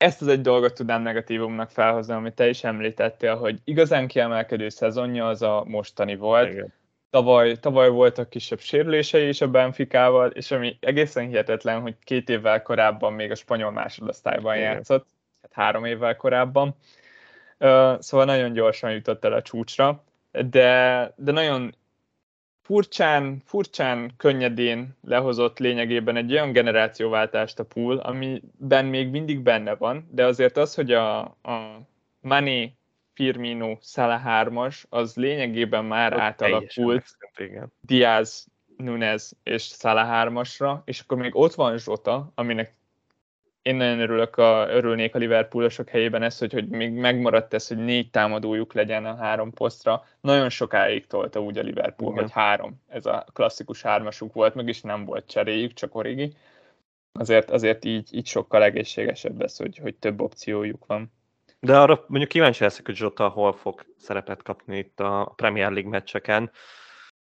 ezt az egy dolgot tudnám negatívumnak felhozni, amit te is említettél, hogy igazán kiemelkedő szezonja az a mostani volt. Igen. Tavaly, tavaly voltak kisebb sérülései is a Benficával, és ami egészen hihetetlen, hogy két évvel korábban még a spanyol másodosztályban Igen. játszott, hát három évvel korábban. Szóval nagyon gyorsan jutott el a csúcsra, de, de nagyon furcsán, furcsán könnyedén lehozott lényegében egy olyan generációváltást a pool, amiben még mindig benne van, de azért az, hogy a, a Mané, Firmino, Salah 3-as, az lényegében már Ott átalakult Diaz, Nunez és Salah 3-asra, és akkor még ott van Zsota, aminek én nagyon örülök a, örülnék a Liverpoolosok helyében ez, hogy, hogy még megmaradt ez, hogy négy támadójuk legyen a három posztra. Nagyon sokáig tolta úgy a Liverpool, Igen. hogy három. Ez a klasszikus hármasuk volt, meg is nem volt cseréjük, csak origi. Azért, azért így, így sokkal egészségesebb ez, hogy, hogy több opciójuk van. De arra mondjuk kíváncsi leszek, hogy Zsota hol fog szerepet kapni itt a Premier League meccseken.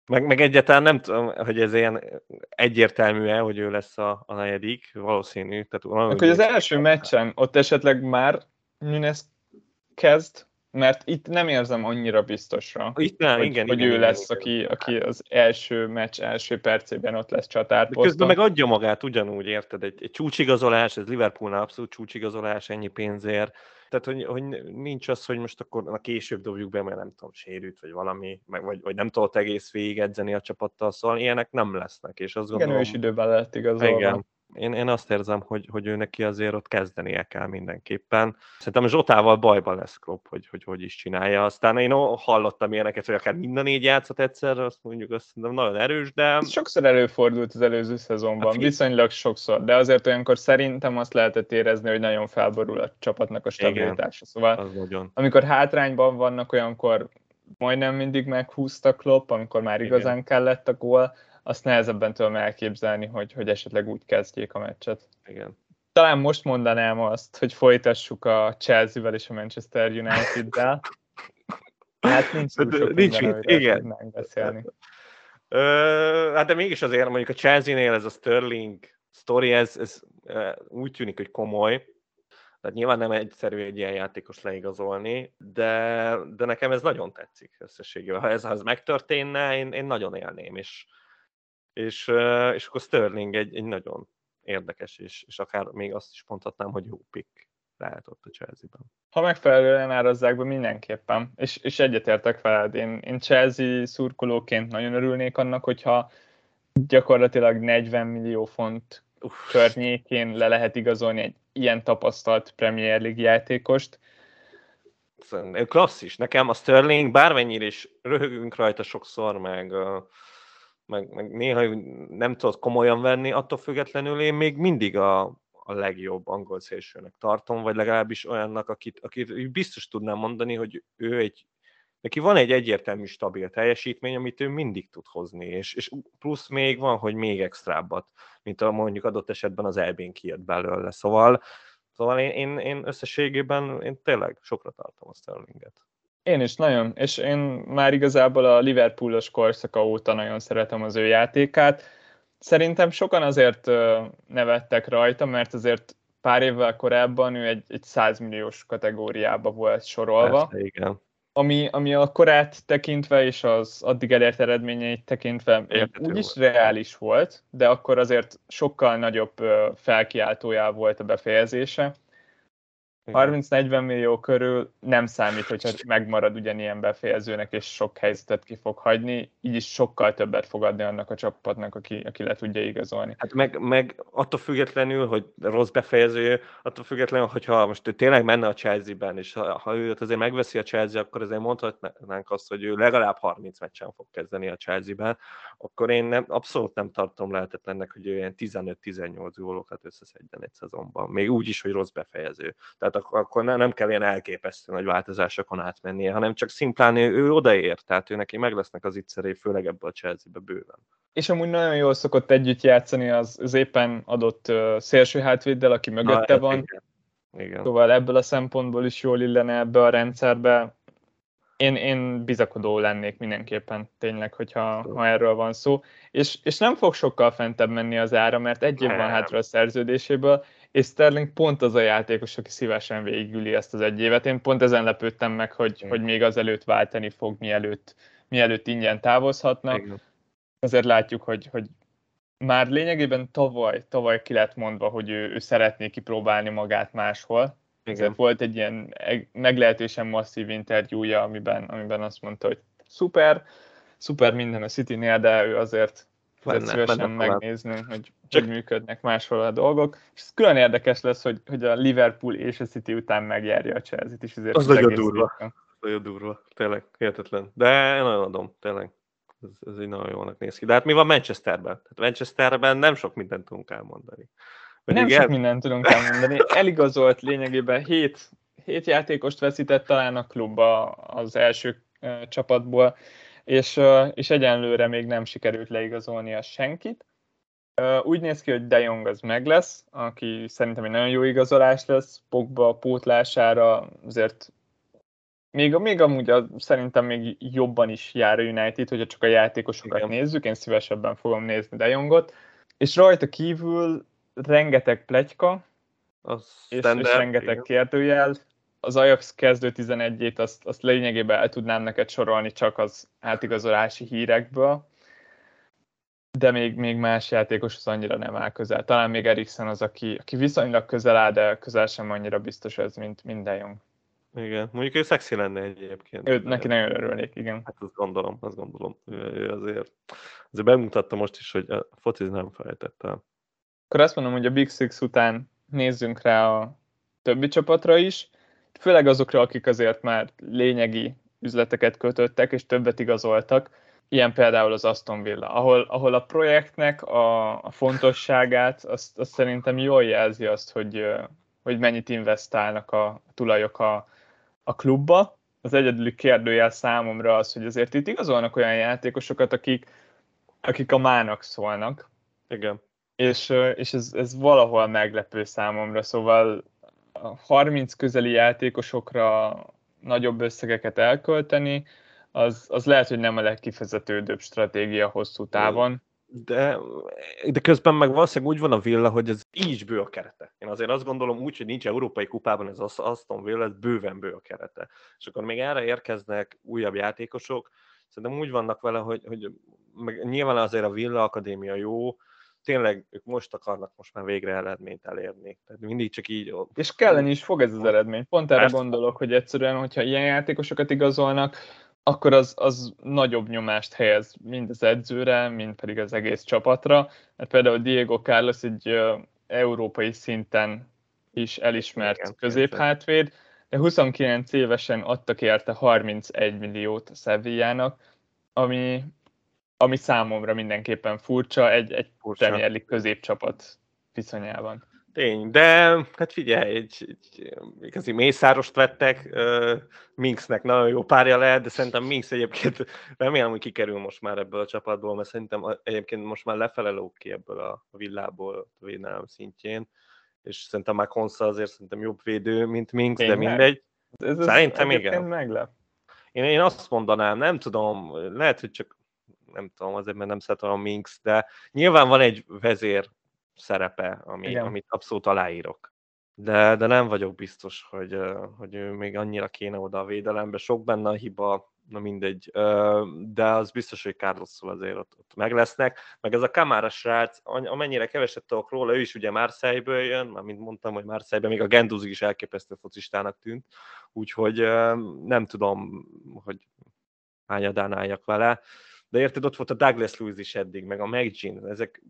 Meg, meg egyáltalán nem tudom, hogy ez ilyen egyértelmű-e, hogy ő lesz a, a negyedik, valószínű. Tehát valami, hogy az első meccsen ott esetleg már Nunes kezd, mert itt nem érzem annyira biztosra, itt nem, hogy, igen, hogy igen, ő igen, lesz, igen, aki, aki az első meccs első percében ott lesz csatárposzton. közben meg adja magát ugyanúgy, érted? Egy, egy csúcsigazolás, ez Liverpoolnál abszolút csúcsigazolás, ennyi pénzért tehát, hogy, hogy nincs az, hogy most akkor a később dobjuk be, mert nem tudom, sérült, vagy valami, meg, vagy, vagy nem tudott egész végig edzeni a csapattal, szóval ilyenek nem lesznek, és azt gondolom... Igen, ő is időben lett igazolva. Igen, én, én azt érzem, hogy, hogy ő neki azért ott kezdenie kell mindenképpen. Szerintem Zsotával bajban lesz Klopp, hogy, hogy hogy is csinálja. Aztán én hallottam ilyeneket, hogy akár mind a négy játszat egyszerre, azt mondjuk azt szerintem nagyon erős, de... Ez sokszor előfordult az előző szezonban, hát, viszonylag sokszor, de azért olyankor szerintem azt lehetett érezni, hogy nagyon felborul a csapatnak a stabilitása. Szóval az nagyon. amikor hátrányban vannak, olyankor majdnem mindig meghúzta Klopp, amikor már igazán Igen. kellett a gól, azt nehezebben tudom elképzelni, hogy, hogy esetleg úgy kezdjék a meccset. Igen. Talán most mondanám azt, hogy folytassuk a Chelsea-vel és a Manchester United-del. Hát nincs túl sok nincs minden, mit, igen. beszélni. Ö, hát de mégis azért mondjuk a Chelsea-nél ez a Sterling sztori, ez, ez úgy tűnik, hogy komoly, tehát nyilván nem egyszerű egy ilyen játékos leigazolni, de, de nekem ez nagyon tetszik összességében. Ha ez, ha ez megtörténne, én, én nagyon élném, és, és, és akkor Sterling egy, egy nagyon érdekes, és, és akár még azt is mondhatnám, hogy jó pick lehet ott a Chelsea-ben. Ha megfelelően árazzák be, mindenképpen. És, és egyetértek veled. Én, én Chelsea szurkolóként nagyon örülnék annak, hogyha gyakorlatilag 40 millió font Uff. környékén le lehet igazolni egy ilyen tapasztalt Premier League játékost. Klasszis. Nekem a Sterling bármennyire is röhögünk rajta sokszor, meg, meg, meg néha nem tudod komolyan venni, attól függetlenül én még mindig a, a legjobb angol szélsőnek tartom, vagy legalábbis olyannak, akit, akit biztos tudnám mondani, hogy ő egy neki van egy egyértelmű stabil teljesítmény, amit ő mindig tud hozni, és, és plusz még van, hogy még extrábbat, mint a mondjuk adott esetben az elbén kijött belőle. Szóval, szóval én, én, én összességében én tényleg sokra tartom a Sterlinget. Én is nagyon, és én már igazából a Liverpoolos korszaka óta nagyon szeretem az ő játékát. Szerintem sokan azért nevettek rajta, mert azért pár évvel korábban ő egy, egy 100 milliós kategóriába volt sorolva. Persze, igen ami, ami a korát tekintve és az addig elért eredményeit tekintve úgyis reális volt, de akkor azért sokkal nagyobb felkiáltójá volt a befejezése. 30-40 millió körül nem számít, hogyha megmarad ugyanilyen befejezőnek, és sok helyzetet ki fog hagyni, így is sokkal többet fog adni annak a csapatnak, aki, aki le tudja igazolni. Hát meg, meg attól függetlenül, hogy rossz befejező, attól függetlenül, hogyha most ő tényleg menne a Chelsea-ben, és ha, ha ő azért megveszi a Chelsea, akkor azért mondhatnánk azt, hogy ő legalább 30 meccsen fog kezdeni a Chelsea-ben, akkor én nem, abszolút nem tartom lehetetlennek, hogy ő ilyen 15-18 gólokat összeszedjen egy szezonban. Még úgy is, hogy rossz befejező. Tehát akkor nem kell ilyen elképesztő nagy változásokon átmennie, hanem csak szimplán ő, ő odaér, tehát ő neki meg lesznek az ittszeré, főleg ebből a Chelsea-be bőven. És amúgy nagyon jól szokott együtt játszani az, az éppen adott uh, szélső hátvéddel, aki mögötte Na, van. Igen. igen. Szóval ebből a szempontból is jól illene ebbe a rendszerbe. Én, én bizakodó lennék mindenképpen, tényleg, hogyha ha erről van szó. És, és nem fog sokkal fentebb menni az ára, mert egy év van hátra a szerződéséből, és Sterling pont az a játékos, aki szívesen végigüli ezt az egy évet. Én pont ezen lepődtem meg, hogy, hogy még azelőtt váltani fog, mielőtt, mielőtt ingyen távozhatna. Igen. Azért látjuk, hogy, hogy már lényegében tavaly, tavaly ki lett mondva, hogy ő, ő szeretné kipróbálni magát máshol. Igen. volt egy ilyen meglehetősen masszív interjúja, amiben, amiben azt mondta, hogy szuper, szuper minden a City-nél, de ő azért Lenne, szívesen megnézni, hogy Csak... hogy működnek máshol a dolgok. És ez külön érdekes lesz, hogy, hogy a Liverpool és a City után megjárja a Chelsea-t is. Azért az nagyon durva. Az nagyon durva. Tényleg, hihetetlen. De én nagyon adom, tényleg. Ez, ez egy nagyon jónak néz ki. De hát mi van Manchesterben? Tehát Manchesterben nem sok mindent tudunk elmondani. Pedig nem el... sok mindent tudunk elmondani. Eligazolt lényegében hét, hét játékost veszített talán a klubba az első csapatból és, és egyenlőre még nem sikerült leigazolnia senkit. Úgy néz ki, hogy De Jong az meg lesz, aki szerintem egy nagyon jó igazolás lesz, Pogba pótlására azért még, még amúgy a, szerintem még jobban is jár a United, hogyha csak a játékosokat Igen. nézzük, én szívesebben fogom nézni De Jongot, és rajta kívül rengeteg pletyka, az és, és rengeteg Igen. kérdőjel, az Ajax kezdő 11-ét azt, azt lényegében el tudnám neked sorolni csak az átigazolási hírekből, de még, még más játékos az annyira nem áll közel. Talán még Eriksen az, aki, aki viszonylag közel áll, de közel sem annyira biztos ez, mint minden Jong. Igen, mondjuk ő szexi lenne egyébként. Ő, neki nagyon örülnék, igen. Hát azt gondolom, azt gondolom. Ő, ő azért, azért bemutatta most is, hogy a foci nem felejtett el. Akkor azt mondom, hogy a Big Six után nézzünk rá a többi csapatra is főleg azokra, akik azért már lényegi üzleteket kötöttek, és többet igazoltak, ilyen például az Aston Villa, ahol, ahol a projektnek a, a fontosságát, azt, azt szerintem jól jelzi azt, hogy, hogy mennyit investálnak a tulajok a, a klubba. Az egyedüli kérdőjel számomra az, hogy azért itt igazolnak olyan játékosokat, akik, akik a mának szólnak. Igen. És, és ez, ez valahol meglepő számomra, szóval 30 közeli játékosokra nagyobb összegeket elkölteni, az, az lehet, hogy nem a legkifejezetődőbb stratégia hosszú távon. de, de közben meg valószínűleg úgy van a Villa, hogy ez így is bő a kerete. Én azért azt gondolom úgy, hogy nincs európai kupában ez az Aston Villa, ez bőven bő a kerete. És akkor még erre érkeznek újabb játékosok, szerintem úgy vannak vele, hogy, hogy meg nyilván azért a Villa Akadémia jó, tényleg ők most akarnak most már végre eredményt elérni. Tehát mindig csak így... És kelleni is fog ez az eredmény. Pont erre Ezt gondolok, hogy egyszerűen, hogyha ilyen játékosokat igazolnak, akkor az, az nagyobb nyomást helyez mind az edzőre, mind pedig az egész csapatra. Mert például Diego Carlos egy uh, európai szinten is elismert Igen, középhátvéd, de 29 évesen adtak érte 31 milliót a Sevillának, ami, ami számomra mindenképpen furcsa, egy, egy Premier League középcsapat viszonyában. Tény, de hát figyelj, egy, egy igazi mészárost vettek, uh, Minxnek nagyon jó párja lehet, de szerintem Minx egyébként remélem, hogy kikerül most már ebből a csapatból, mert szerintem egyébként most már lefele lóg ki ebből a villából a védelem szintjén, és szerintem már Konsza azért szerintem jobb védő, mint Minx, de mindegy. Ez szerintem igen. Meglep. Én, én azt mondanám, nem tudom, lehet, hogy csak nem tudom, azért mert nem szeretem a Minx, de nyilván van egy vezér szerepe, ami, amit abszolút aláírok. De, de nem vagyok biztos, hogy, hogy ő még annyira kéne oda a védelembe. Sok benne a hiba, na mindegy. De az biztos, hogy Carlosszul azért ott, ott meg lesznek. Meg ez a Kamara srác, amennyire keveset tudok róla, ő is ugye Marseille-ből jön, már mint mondtam, hogy Marseille-ben még a Genduzi is elképesztő focistának tűnt, úgyhogy nem tudom, hogy hányadán álljak vele de érted, ott volt a Douglas Lewis is eddig, meg a McGinn, ezek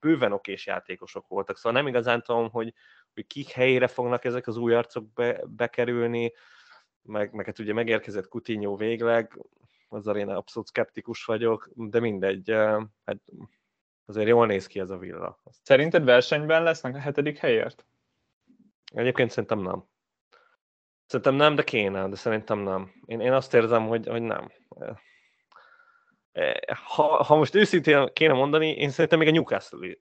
bőven okés játékosok voltak, szóval nem igazán tudom, hogy, hogy kik helyére fognak ezek az új arcok be, bekerülni, meg, meg hát ugye megérkezett Coutinho végleg, azzal én abszolút szkeptikus vagyok, de mindegy, hát azért jól néz ki ez a villa. Szerinted versenyben lesznek a hetedik helyért? Egyébként szerintem nem. Szerintem nem, de kéne, de szerintem nem. Én, én azt érzem, hogy, hogy nem ha, ha most őszintén kéne mondani, én szerintem még a Newcastle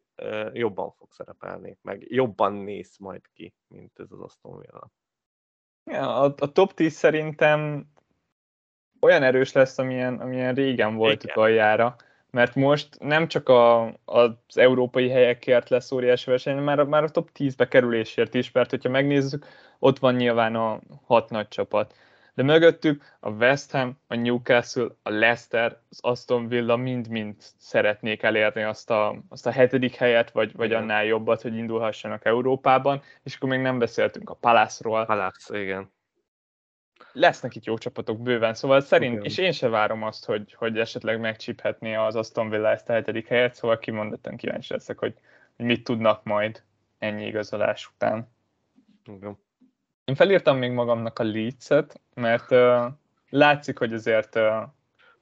jobban fog szerepelni, meg jobban néz majd ki, mint ez az Aston Villa. Ja, a, a top 10 szerintem olyan erős lesz, amilyen, amilyen régen volt utoljára, mert most nem csak a, az európai helyekért lesz óriási verseny, már, már a top 10-be kerülésért is, mert hogyha megnézzük, ott van nyilván a hat nagy csapat de mögöttük a West Ham, a Newcastle, a Leicester, az Aston Villa mind-mind szeretnék elérni azt a, azt a hetedik helyet, vagy, vagy annál jobbat, hogy indulhassanak Európában, és akkor még nem beszéltünk a Palace-ról. Palace, igen. Lesznek itt jó csapatok bőven, szóval szerint, igen. és én se várom azt, hogy, hogy esetleg megcsíphetné az Aston Villa ezt a hetedik helyet, szóval kimondottan kíváncsi leszek, hogy, hogy mit tudnak majd ennyi igazolás után. Igen. Én felírtam még magamnak a Leeds-et, mert uh, látszik, hogy azért uh,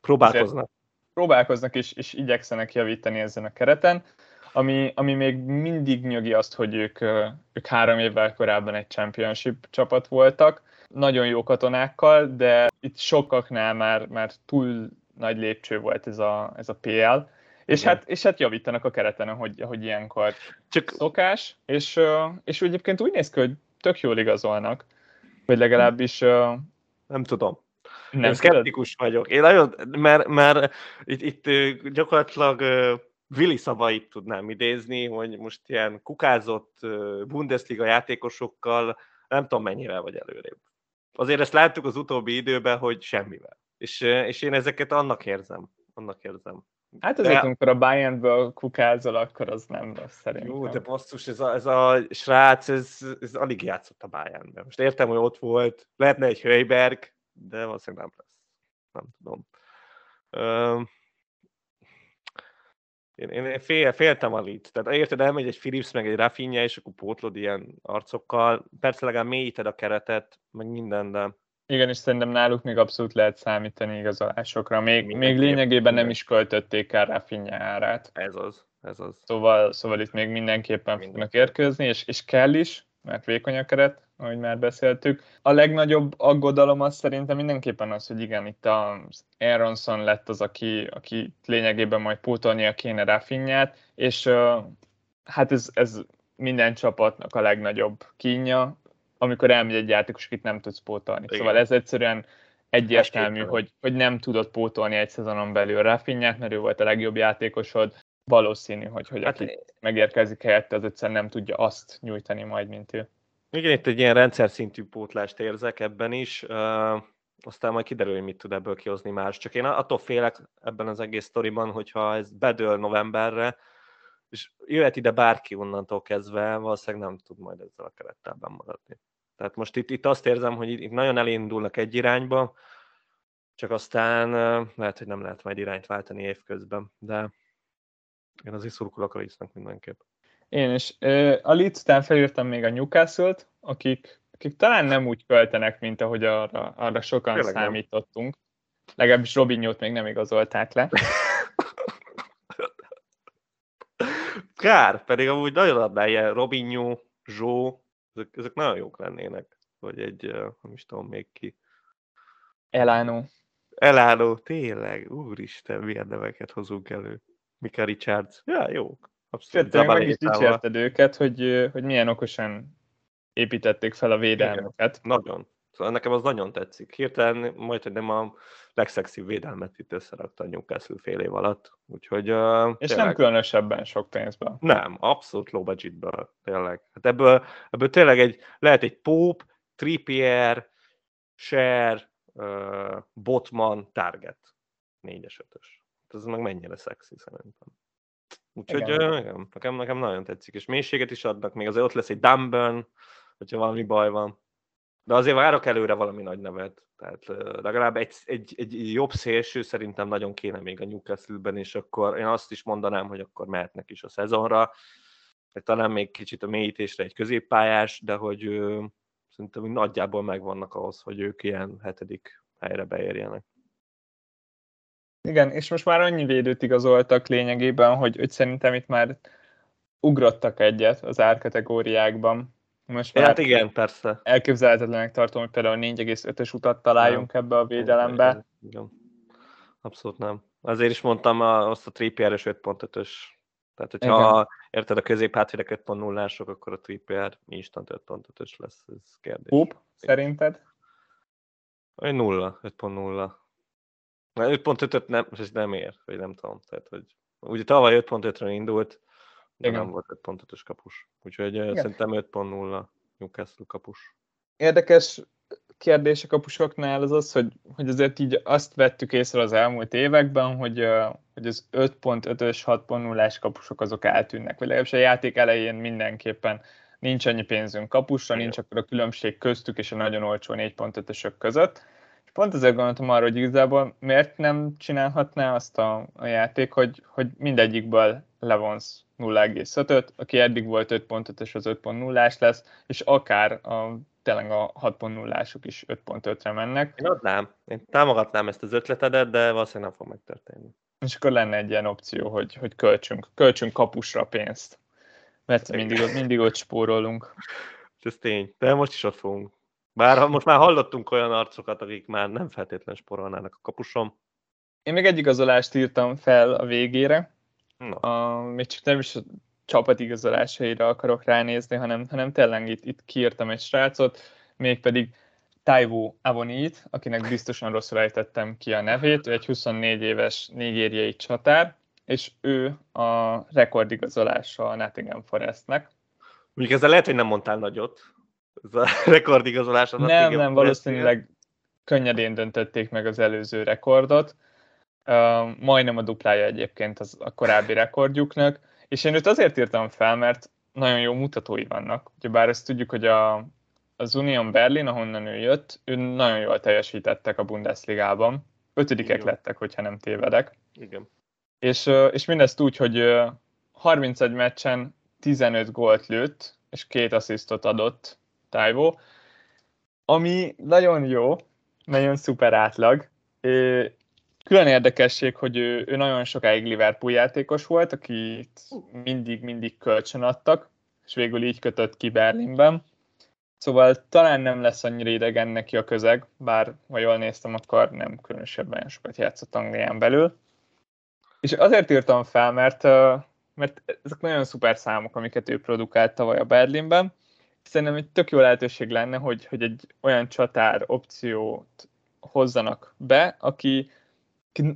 próbálkoznak. Azért próbálkoznak és, és igyekszenek javítani ezen a kereten, ami, ami még mindig nyögi azt, hogy ők, uh, ők három évvel korábban egy championship csapat voltak, nagyon jó katonákkal, de itt sokaknál már, már túl nagy lépcső volt ez a, ez a PL, és hát, és hát javítanak a kereten, ahogy, ahogy ilyenkor Csak... szokás, és, és egyébként úgy néz ki, hogy tök jól igazolnak, vagy legalábbis... Nem tudom. Nem Én szkeptikus vagyok. Én nagyon, mert, mert itt, itt gyakorlatilag Willi szavait tudnám idézni, hogy most ilyen kukázott Bundesliga játékosokkal nem tudom mennyire vagy előrébb. Azért ezt láttuk az utóbbi időben, hogy semmivel. És, és én ezeket annak érzem. Annak érzem. Hát azért, de... amikor a Bayernből kukázol, akkor az nem rossz szerintem. Jó, de basszus, ez a, ez a srác, ez, ez alig játszott a Bayernben. Most értem, hogy ott volt, lehetne egy Höyberg, de valószínűleg nem lesz. Nem tudom. Ö... Én, én fél, féltem a lit. Tehát érted, elmegy egy Philips, meg egy Rafinha, és akkor pótlod ilyen arcokkal. Persze legalább mélyíted a keretet, meg minden, de igen, és szerintem náluk még abszolút lehet számítani igazolásokra. Még, még lényegében nem is költötték el Rafinha árát. Ez az, ez az. Szóval, szóval itt még mindenképpen Minden. fognak érkezni, és, és kell is, mert vékony a keret, ahogy már beszéltük. A legnagyobb aggodalom az szerintem mindenképpen az, hogy igen, itt az Aronson lett az, aki, aki lényegében majd pótolnia kéne Rafinhát, és hát ez, ez minden csapatnak a legnagyobb kínja, amikor elmegy egy játékos, akit nem tudsz pótolni. Igen. Szóval ez egyszerűen egyértelmű, hogy, hogy nem tudod pótolni egy szezonon belül Rafinhát, mert ő volt a legjobb játékosod, valószínű, hogy, hogy Hát aki megérkezik helyette, az egyszerűen nem tudja azt nyújtani majd, mint ő. Igen, itt egy ilyen rendszer szintű pótlást érzek ebben is. Uh, aztán majd kiderül, hogy mit tud ebből kihozni más. Csak én attól félek ebben az egész sztoriban, hogyha ez bedől novemberre, és jöhet ide bárki onnantól kezdve, valószínűleg nem tud majd ezzel a kerettel maradni. Tehát most itt, itt azt érzem, hogy itt nagyon elindulnak egy irányba, csak aztán lehet, hogy nem lehet majd irányt váltani évközben, de én azért szurkolok a Leedsnek mindenképp. Én is. A Leeds után felírtam még a Newcastle-t, akik, akik talán nem úgy költenek, mint ahogy arra, arra sokan Tényleg számítottunk. Nem. Legalábbis Robinho-t még nem igazolták le. Kár, pedig amúgy nagyon adná ilyen Robinho, Zsó, ezek, ezek nagyon jók lennének. Vagy egy, nem is tudom még ki. Elánó. Elánó, tényleg, úristen, milyen neveket hozunk elő. Mika Richards, ja, jók. Abszolút. Sőt, meg is dicsérted őket, hogy, hogy milyen okosan építették fel a védelmeket. Igen, nagyon. Szóval nekem az nagyon tetszik. Hirtelen majd, hogy nem a legszexibb védelmet itt összerakta a Newcastle fél év alatt. Úgyhogy, uh, És tényleg, nem különösebben sok pénzben. Nem, abszolút low budgetből, tényleg. Hát ebből, ebből tényleg egy, lehet egy Pope, Trippier, Share, uh, Botman, Target. Négyes, ötös. Ez meg mennyire szexi szerintem. Úgyhogy igen. igen, nekem, nekem nagyon tetszik, és mélységet is adnak, még azért ott lesz egy Dunburn, hogyha valami baj van. De azért várok előre valami nagy nevet. Tehát legalább egy, egy, egy jobb szélső szerintem nagyon kéne még a Newcastle-ben, és akkor én azt is mondanám, hogy akkor mehetnek is a szezonra. Tehát talán még kicsit a mélyítésre egy középpályás, de hogy ö, szerintem nagyjából megvannak ahhoz, hogy ők ilyen hetedik helyre beérjenek. Igen, és most már annyi védőt igazoltak lényegében, hogy, hogy szerintem itt már ugrottak egyet az árkategóriákban. Most már hát igen, persze. Elképzelhetetlenek tartom, hogy például 4,5-ös utat találjunk nem. ebbe a védelembe. Igen, igen. Abszolút nem. Azért is mondtam azt a Trippier-es 5.5-ös. Tehát, hogyha igen. érted a középhátvédek 5.0-ások, akkor a Trippier instant 5.5-ös lesz, ez kérdés. Hoop, szerinted? Egy nulla, 5.0. 5.5-öt nem, ez nem ér, vagy nem tudom. Tehát, hogy ugye tavaly 5.5-re indult, de nem volt 5.5-ös kapus. Úgyhogy Igen. szerintem 5.0 Newcastle kapus. Érdekes kérdés a kapusoknál az az, hogy, hogy azért így azt vettük észre az elmúlt években, hogy, hogy az 5.5-ös, 6.0-ás kapusok azok eltűnnek, vagy legalábbis a játék elején mindenképpen nincs annyi pénzünk kapusra, nincs akkor a különbség köztük és a nagyon olcsó 4.5-ösök között pont ezért gondoltam arra, hogy igazából miért nem csinálhatná azt a, a játék, hogy, hogy mindegyikből levonsz 0,5-öt, aki eddig volt 5.5-ös, az 5.0-ás lesz, és akár a, tényleg a 6.0-ások is 5.5-re mennek. Én adnám, én támogatnám ezt az ötletedet, de valószínűleg nem fog megtörténni. És akkor lenne egy ilyen opció, hogy, hogy költsünk, költsünk kapusra pénzt, mert mindig, mindig ott spórolunk. Ez tény, de most is ott fogunk bár most már hallottunk olyan arcokat, akik már nem feltétlen sporolnának a kapusom. Én még egy igazolást írtam fel a végére. No. A, még csak nem is a csapat igazolásaira akarok ránézni, hanem, hanem tényleg itt, itt kiírtam egy srácot, mégpedig Taiwo Avonit, akinek biztosan rosszul ejtettem ki a nevét, ő egy 24 éves nigériai csatár, és ő a rekordigazolása a Nottingham Forestnek. Mondjuk ezzel lehet, hogy nem mondtál nagyot, ez a rekordigazolás. Nem, nem, valószínűleg könnyedén döntötték meg az előző rekordot. Uh, majdnem a duplája egyébként az a korábbi rekordjuknak, és én őt azért írtam fel, mert nagyon jó mutatói vannak. bár ezt tudjuk, hogy a, az Union Berlin, ahonnan ő jött, ő nagyon jól teljesítettek a Bundesligában. Ötödikek Igen. lettek, hogyha nem tévedek. Igen. És, és mindezt úgy, hogy 31 meccsen 15 gólt lőtt, és két asszisztot adott, Taiwo, ami nagyon jó, nagyon szuper átlag. Külön érdekesség, hogy ő, ő nagyon sokáig Liverpool játékos volt, akit mindig-mindig kölcsön adtak, és végül így kötött ki Berlinben. Szóval talán nem lesz annyira idegen neki a közeg, bár ha jól néztem, akkor nem különösebben sokat játszott Anglián belül. És azért írtam fel, mert, mert ezek nagyon szuper számok, amiket ő produkált tavaly a Berlinben, szerintem egy tök jó lehetőség lenne, hogy, hogy egy olyan csatár opciót hozzanak be, aki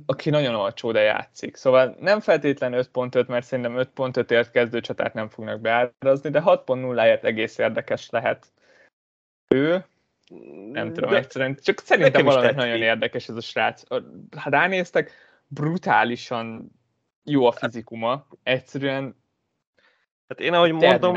aki nagyon olcsó, de játszik. Szóval nem feltétlen 5.5, mert szerintem 5.5-ért kezdő csatát nem fognak beárazni, de 6.0-ért egész érdekes lehet ő. Nem tudom, de egyszerűen, csak szerintem valami nagyon érdekes ez a srác. Ha ránéztek, brutálisan jó a fizikuma, egyszerűen Hát én ahogy mondtam,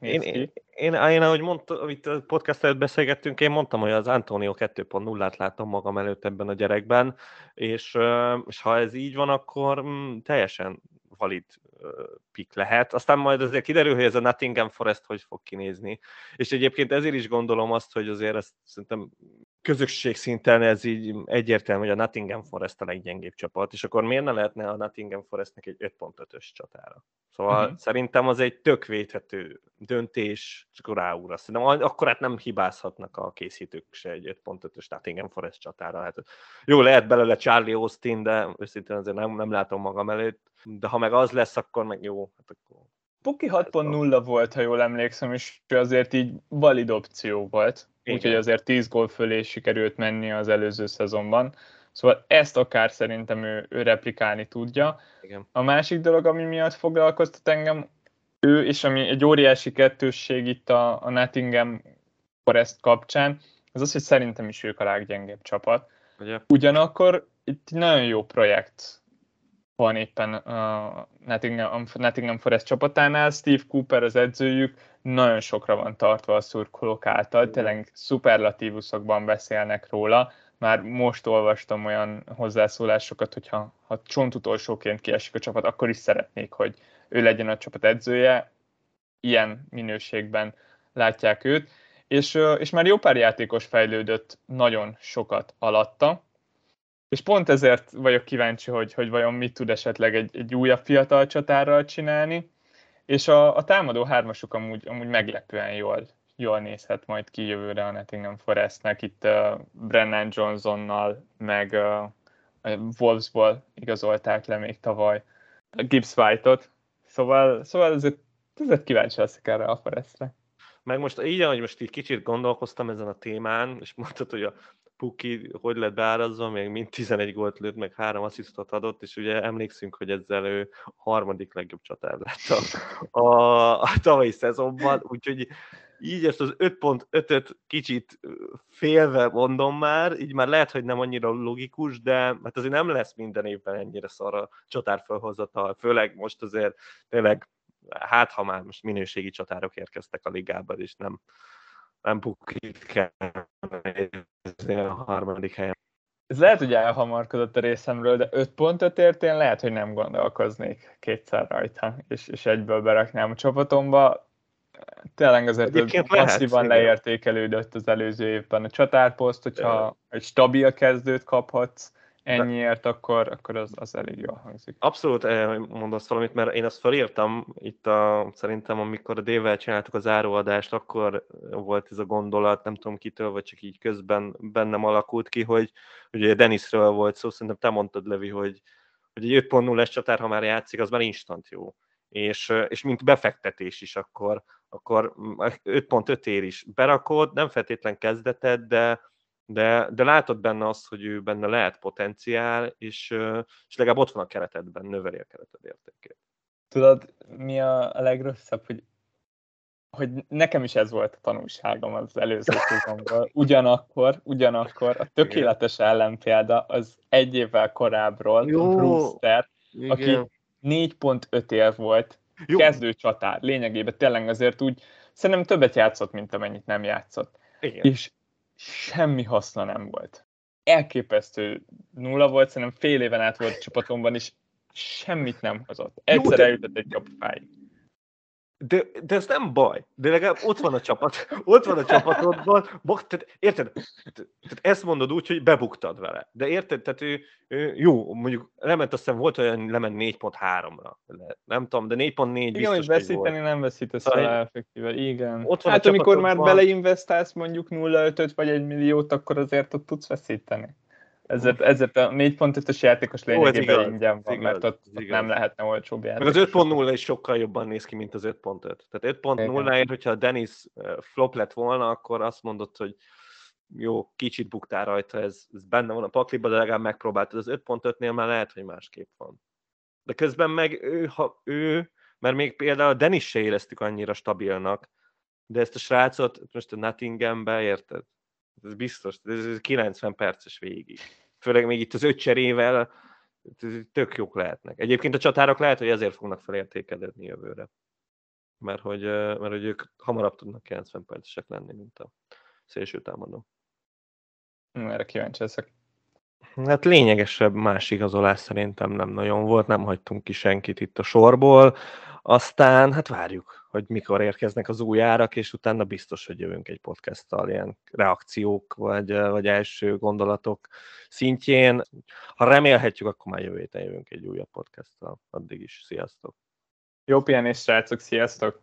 én, én, én, én, ahogy mondtam, amit a podcast előtt beszélgettünk, én mondtam, hogy az Antonio 2.0-át látom magam előtt ebben a gyerekben, és, és ha ez így van, akkor mm, teljesen valid pik lehet. Aztán majd azért kiderül, hogy ez a Nottingham Forest hogy fog kinézni. És egyébként ezért is gondolom azt, hogy azért ezt szerintem közösség szinten ez így egyértelmű, hogy a Nottingham Forest a leggyengébb csapat, és akkor miért ne lehetne a Nottingham Forestnek egy 5.5-ös csatára? Szóval uh-huh. szerintem az egy tök védhető döntés, csak ráúra. Szerintem akkor hát nem hibázhatnak a készítők se egy 5.5-ös Nottingham Forest csatára. Hát jó, lehet belőle Charlie Austin, de őszintén azért nem, nem látom magam előtt. De ha meg az lesz, akkor meg jó. Hát akkor Puki 6.0 volt, ha jól emlékszem, és azért így valid opció volt. Úgyhogy azért 10 gól fölé sikerült menni az előző szezonban. Szóval ezt akár szerintem ő, ő replikálni tudja. Igen. A másik dolog, ami miatt foglalkoztat engem, ő, és ami egy óriási kettősség itt a, a Nottingham Forest kapcsán, az az, hogy szerintem is ők a leggyengébb csapat. Ugye? Ugyanakkor itt nagyon jó projekt van éppen a Nottingham, Nottingham Forest csapatánál. Steve Cooper az edzőjük, nagyon sokra van tartva a szurkolók által, tényleg szuperlatívuszokban beszélnek róla. Már most olvastam olyan hozzászólásokat, hogyha ha csont utolsóként kiesik a csapat, akkor is szeretnék, hogy ő legyen a csapat edzője. Ilyen minőségben látják őt. És, és már jó pár játékos fejlődött nagyon sokat alatta, és pont ezért vagyok kíváncsi, hogy, hogy vajon mit tud esetleg egy, egy újabb fiatal csatárral csinálni, és a, a támadó hármasuk amúgy, amúgy meglepően jól, jól nézhet majd ki jövőre a Nottingham Forestnek, itt uh, Brennan Johnsonnal, meg uh, Wolvesból igazolták le még tavaly Gibbs White-ot, szóval, szóval ezért, ezért kíváncsi leszek erre a Forestre. Meg most így, ahogy most így kicsit gondolkoztam ezen a témán, és mondtad, hogy a Puki hogy lett beárazva, még mind 11 gólt lőtt, meg három asszisztot adott, és ugye emlékszünk, hogy ezzel ő harmadik legjobb csatár lett a, a, a tavalyi szezonban, úgyhogy így ezt az 5.5-öt kicsit félve mondom már, így már lehet, hogy nem annyira logikus, de hát azért nem lesz minden évben ennyire szar a csatár felhozatal, főleg most azért tényleg, hát ha már most minőségi csatárok érkeztek a ligában, és nem, nem bukit kell a harmadik helyen. Ez lehet, hogy elhamarkodott a részemről, de 5 pontot ért, én lehet, hogy nem gondolkoznék kétszer rajta, és, és egyből beraknám a csapatomba. Tényleg azért passzívan leértékelődött az előző évben a csatárposzt, hogyha egy stabil kezdőt kaphatsz, ennyiért, akkor, akkor az, az elég jól hangzik. Abszolút eh, mondasz valamit, mert én azt felírtam itt a, szerintem, amikor a Dével csináltuk az áróadást, akkor volt ez a gondolat, nem tudom kitől, vagy csak így közben bennem alakult ki, hogy ugye Denisről volt szó, szerintem te mondtad, Levi, hogy, hogy egy 5.0-es csatár, ha már játszik, az már instant jó. És, eh, és mint befektetés is akkor, akkor 5.5 ér is berakod, nem feltétlen kezdeted, de, de, de látod benne azt, hogy ő benne lehet potenciál, és, és legalább ott van a keretedben, növeli a kereted értékét. Tudod, mi a, a legrosszabb, hogy, hogy nekem is ez volt a tanulságom az előző szezonból. Ugyanakkor, ugyanakkor a tökéletes Igen. ellenpélda az egy évvel korábbról, Jó. Brewster, Igen. aki 4.5 év volt, Jó. kezdő csatár, lényegében tényleg azért úgy, szerintem többet játszott, mint amennyit nem játszott. Igen. És semmi haszna nem volt. Elképesztő nulla volt, szerintem fél éven át volt csapatomban, és semmit nem hozott. Egyszer Jó, de... eljutott egy kapufáig. De, de ez nem baj, de legalább ott van a csapat, ott van a csapatodban, tehát, érted? Tehát ezt mondod úgy, hogy bebuktad vele. De érted? Tehát ő, ő jó, mondjuk lement, azt hiszem volt olyan, lement 4.3-ra. Nem tudom, de 4.4 biztos, Igen, hogy veszíteni volt. nem veszítesz el effektíve, igen. Ott van hát amikor már beleinvestálsz mondjuk 0,5 vagy 1 milliót, akkor azért ott tudsz veszíteni. Ezért, ezért a 4.5-ös játékos lényegében ingyen van, igaz, mert ott, ott nem lehetne olcsóbb játék. Meg az 5.0 is sokkal jobban néz ki, mint az 5.5. Tehát 5.0-ért, hogyha a Dennis flop lett volna, akkor azt mondott, hogy jó, kicsit buktál rajta, ez, ez benne van a pakliba, de legalább megpróbáltad. Az 5.5-nél már lehet, hogy másképp van. De közben meg ő, ha ő, mert még például a Denis se éreztük annyira stabilnak, de ezt a srácot most a Nottinghambe, érted? Ez biztos, ez 90 perces végig. Főleg még itt az öt cserével tök jók lehetnek. Egyébként a csatárok lehet, hogy ezért fognak felértékelődni jövőre. Mert hogy, mert hogy ők hamarabb tudnak 90 percesek lenni, mint a szélső támadó. Erre kíváncsi leszek. Hát lényegesebb más igazolás szerintem nem nagyon volt, nem hagytunk ki senkit itt a sorból. Aztán hát várjuk, hogy mikor érkeznek az új árak, és utána biztos, hogy jövünk egy podcasttal ilyen reakciók, vagy, vagy első gondolatok szintjén. Ha remélhetjük, akkor már jövő héten jövünk egy újabb podcasttal. Addig is, sziasztok! Jó pihenés, srácok, sziasztok!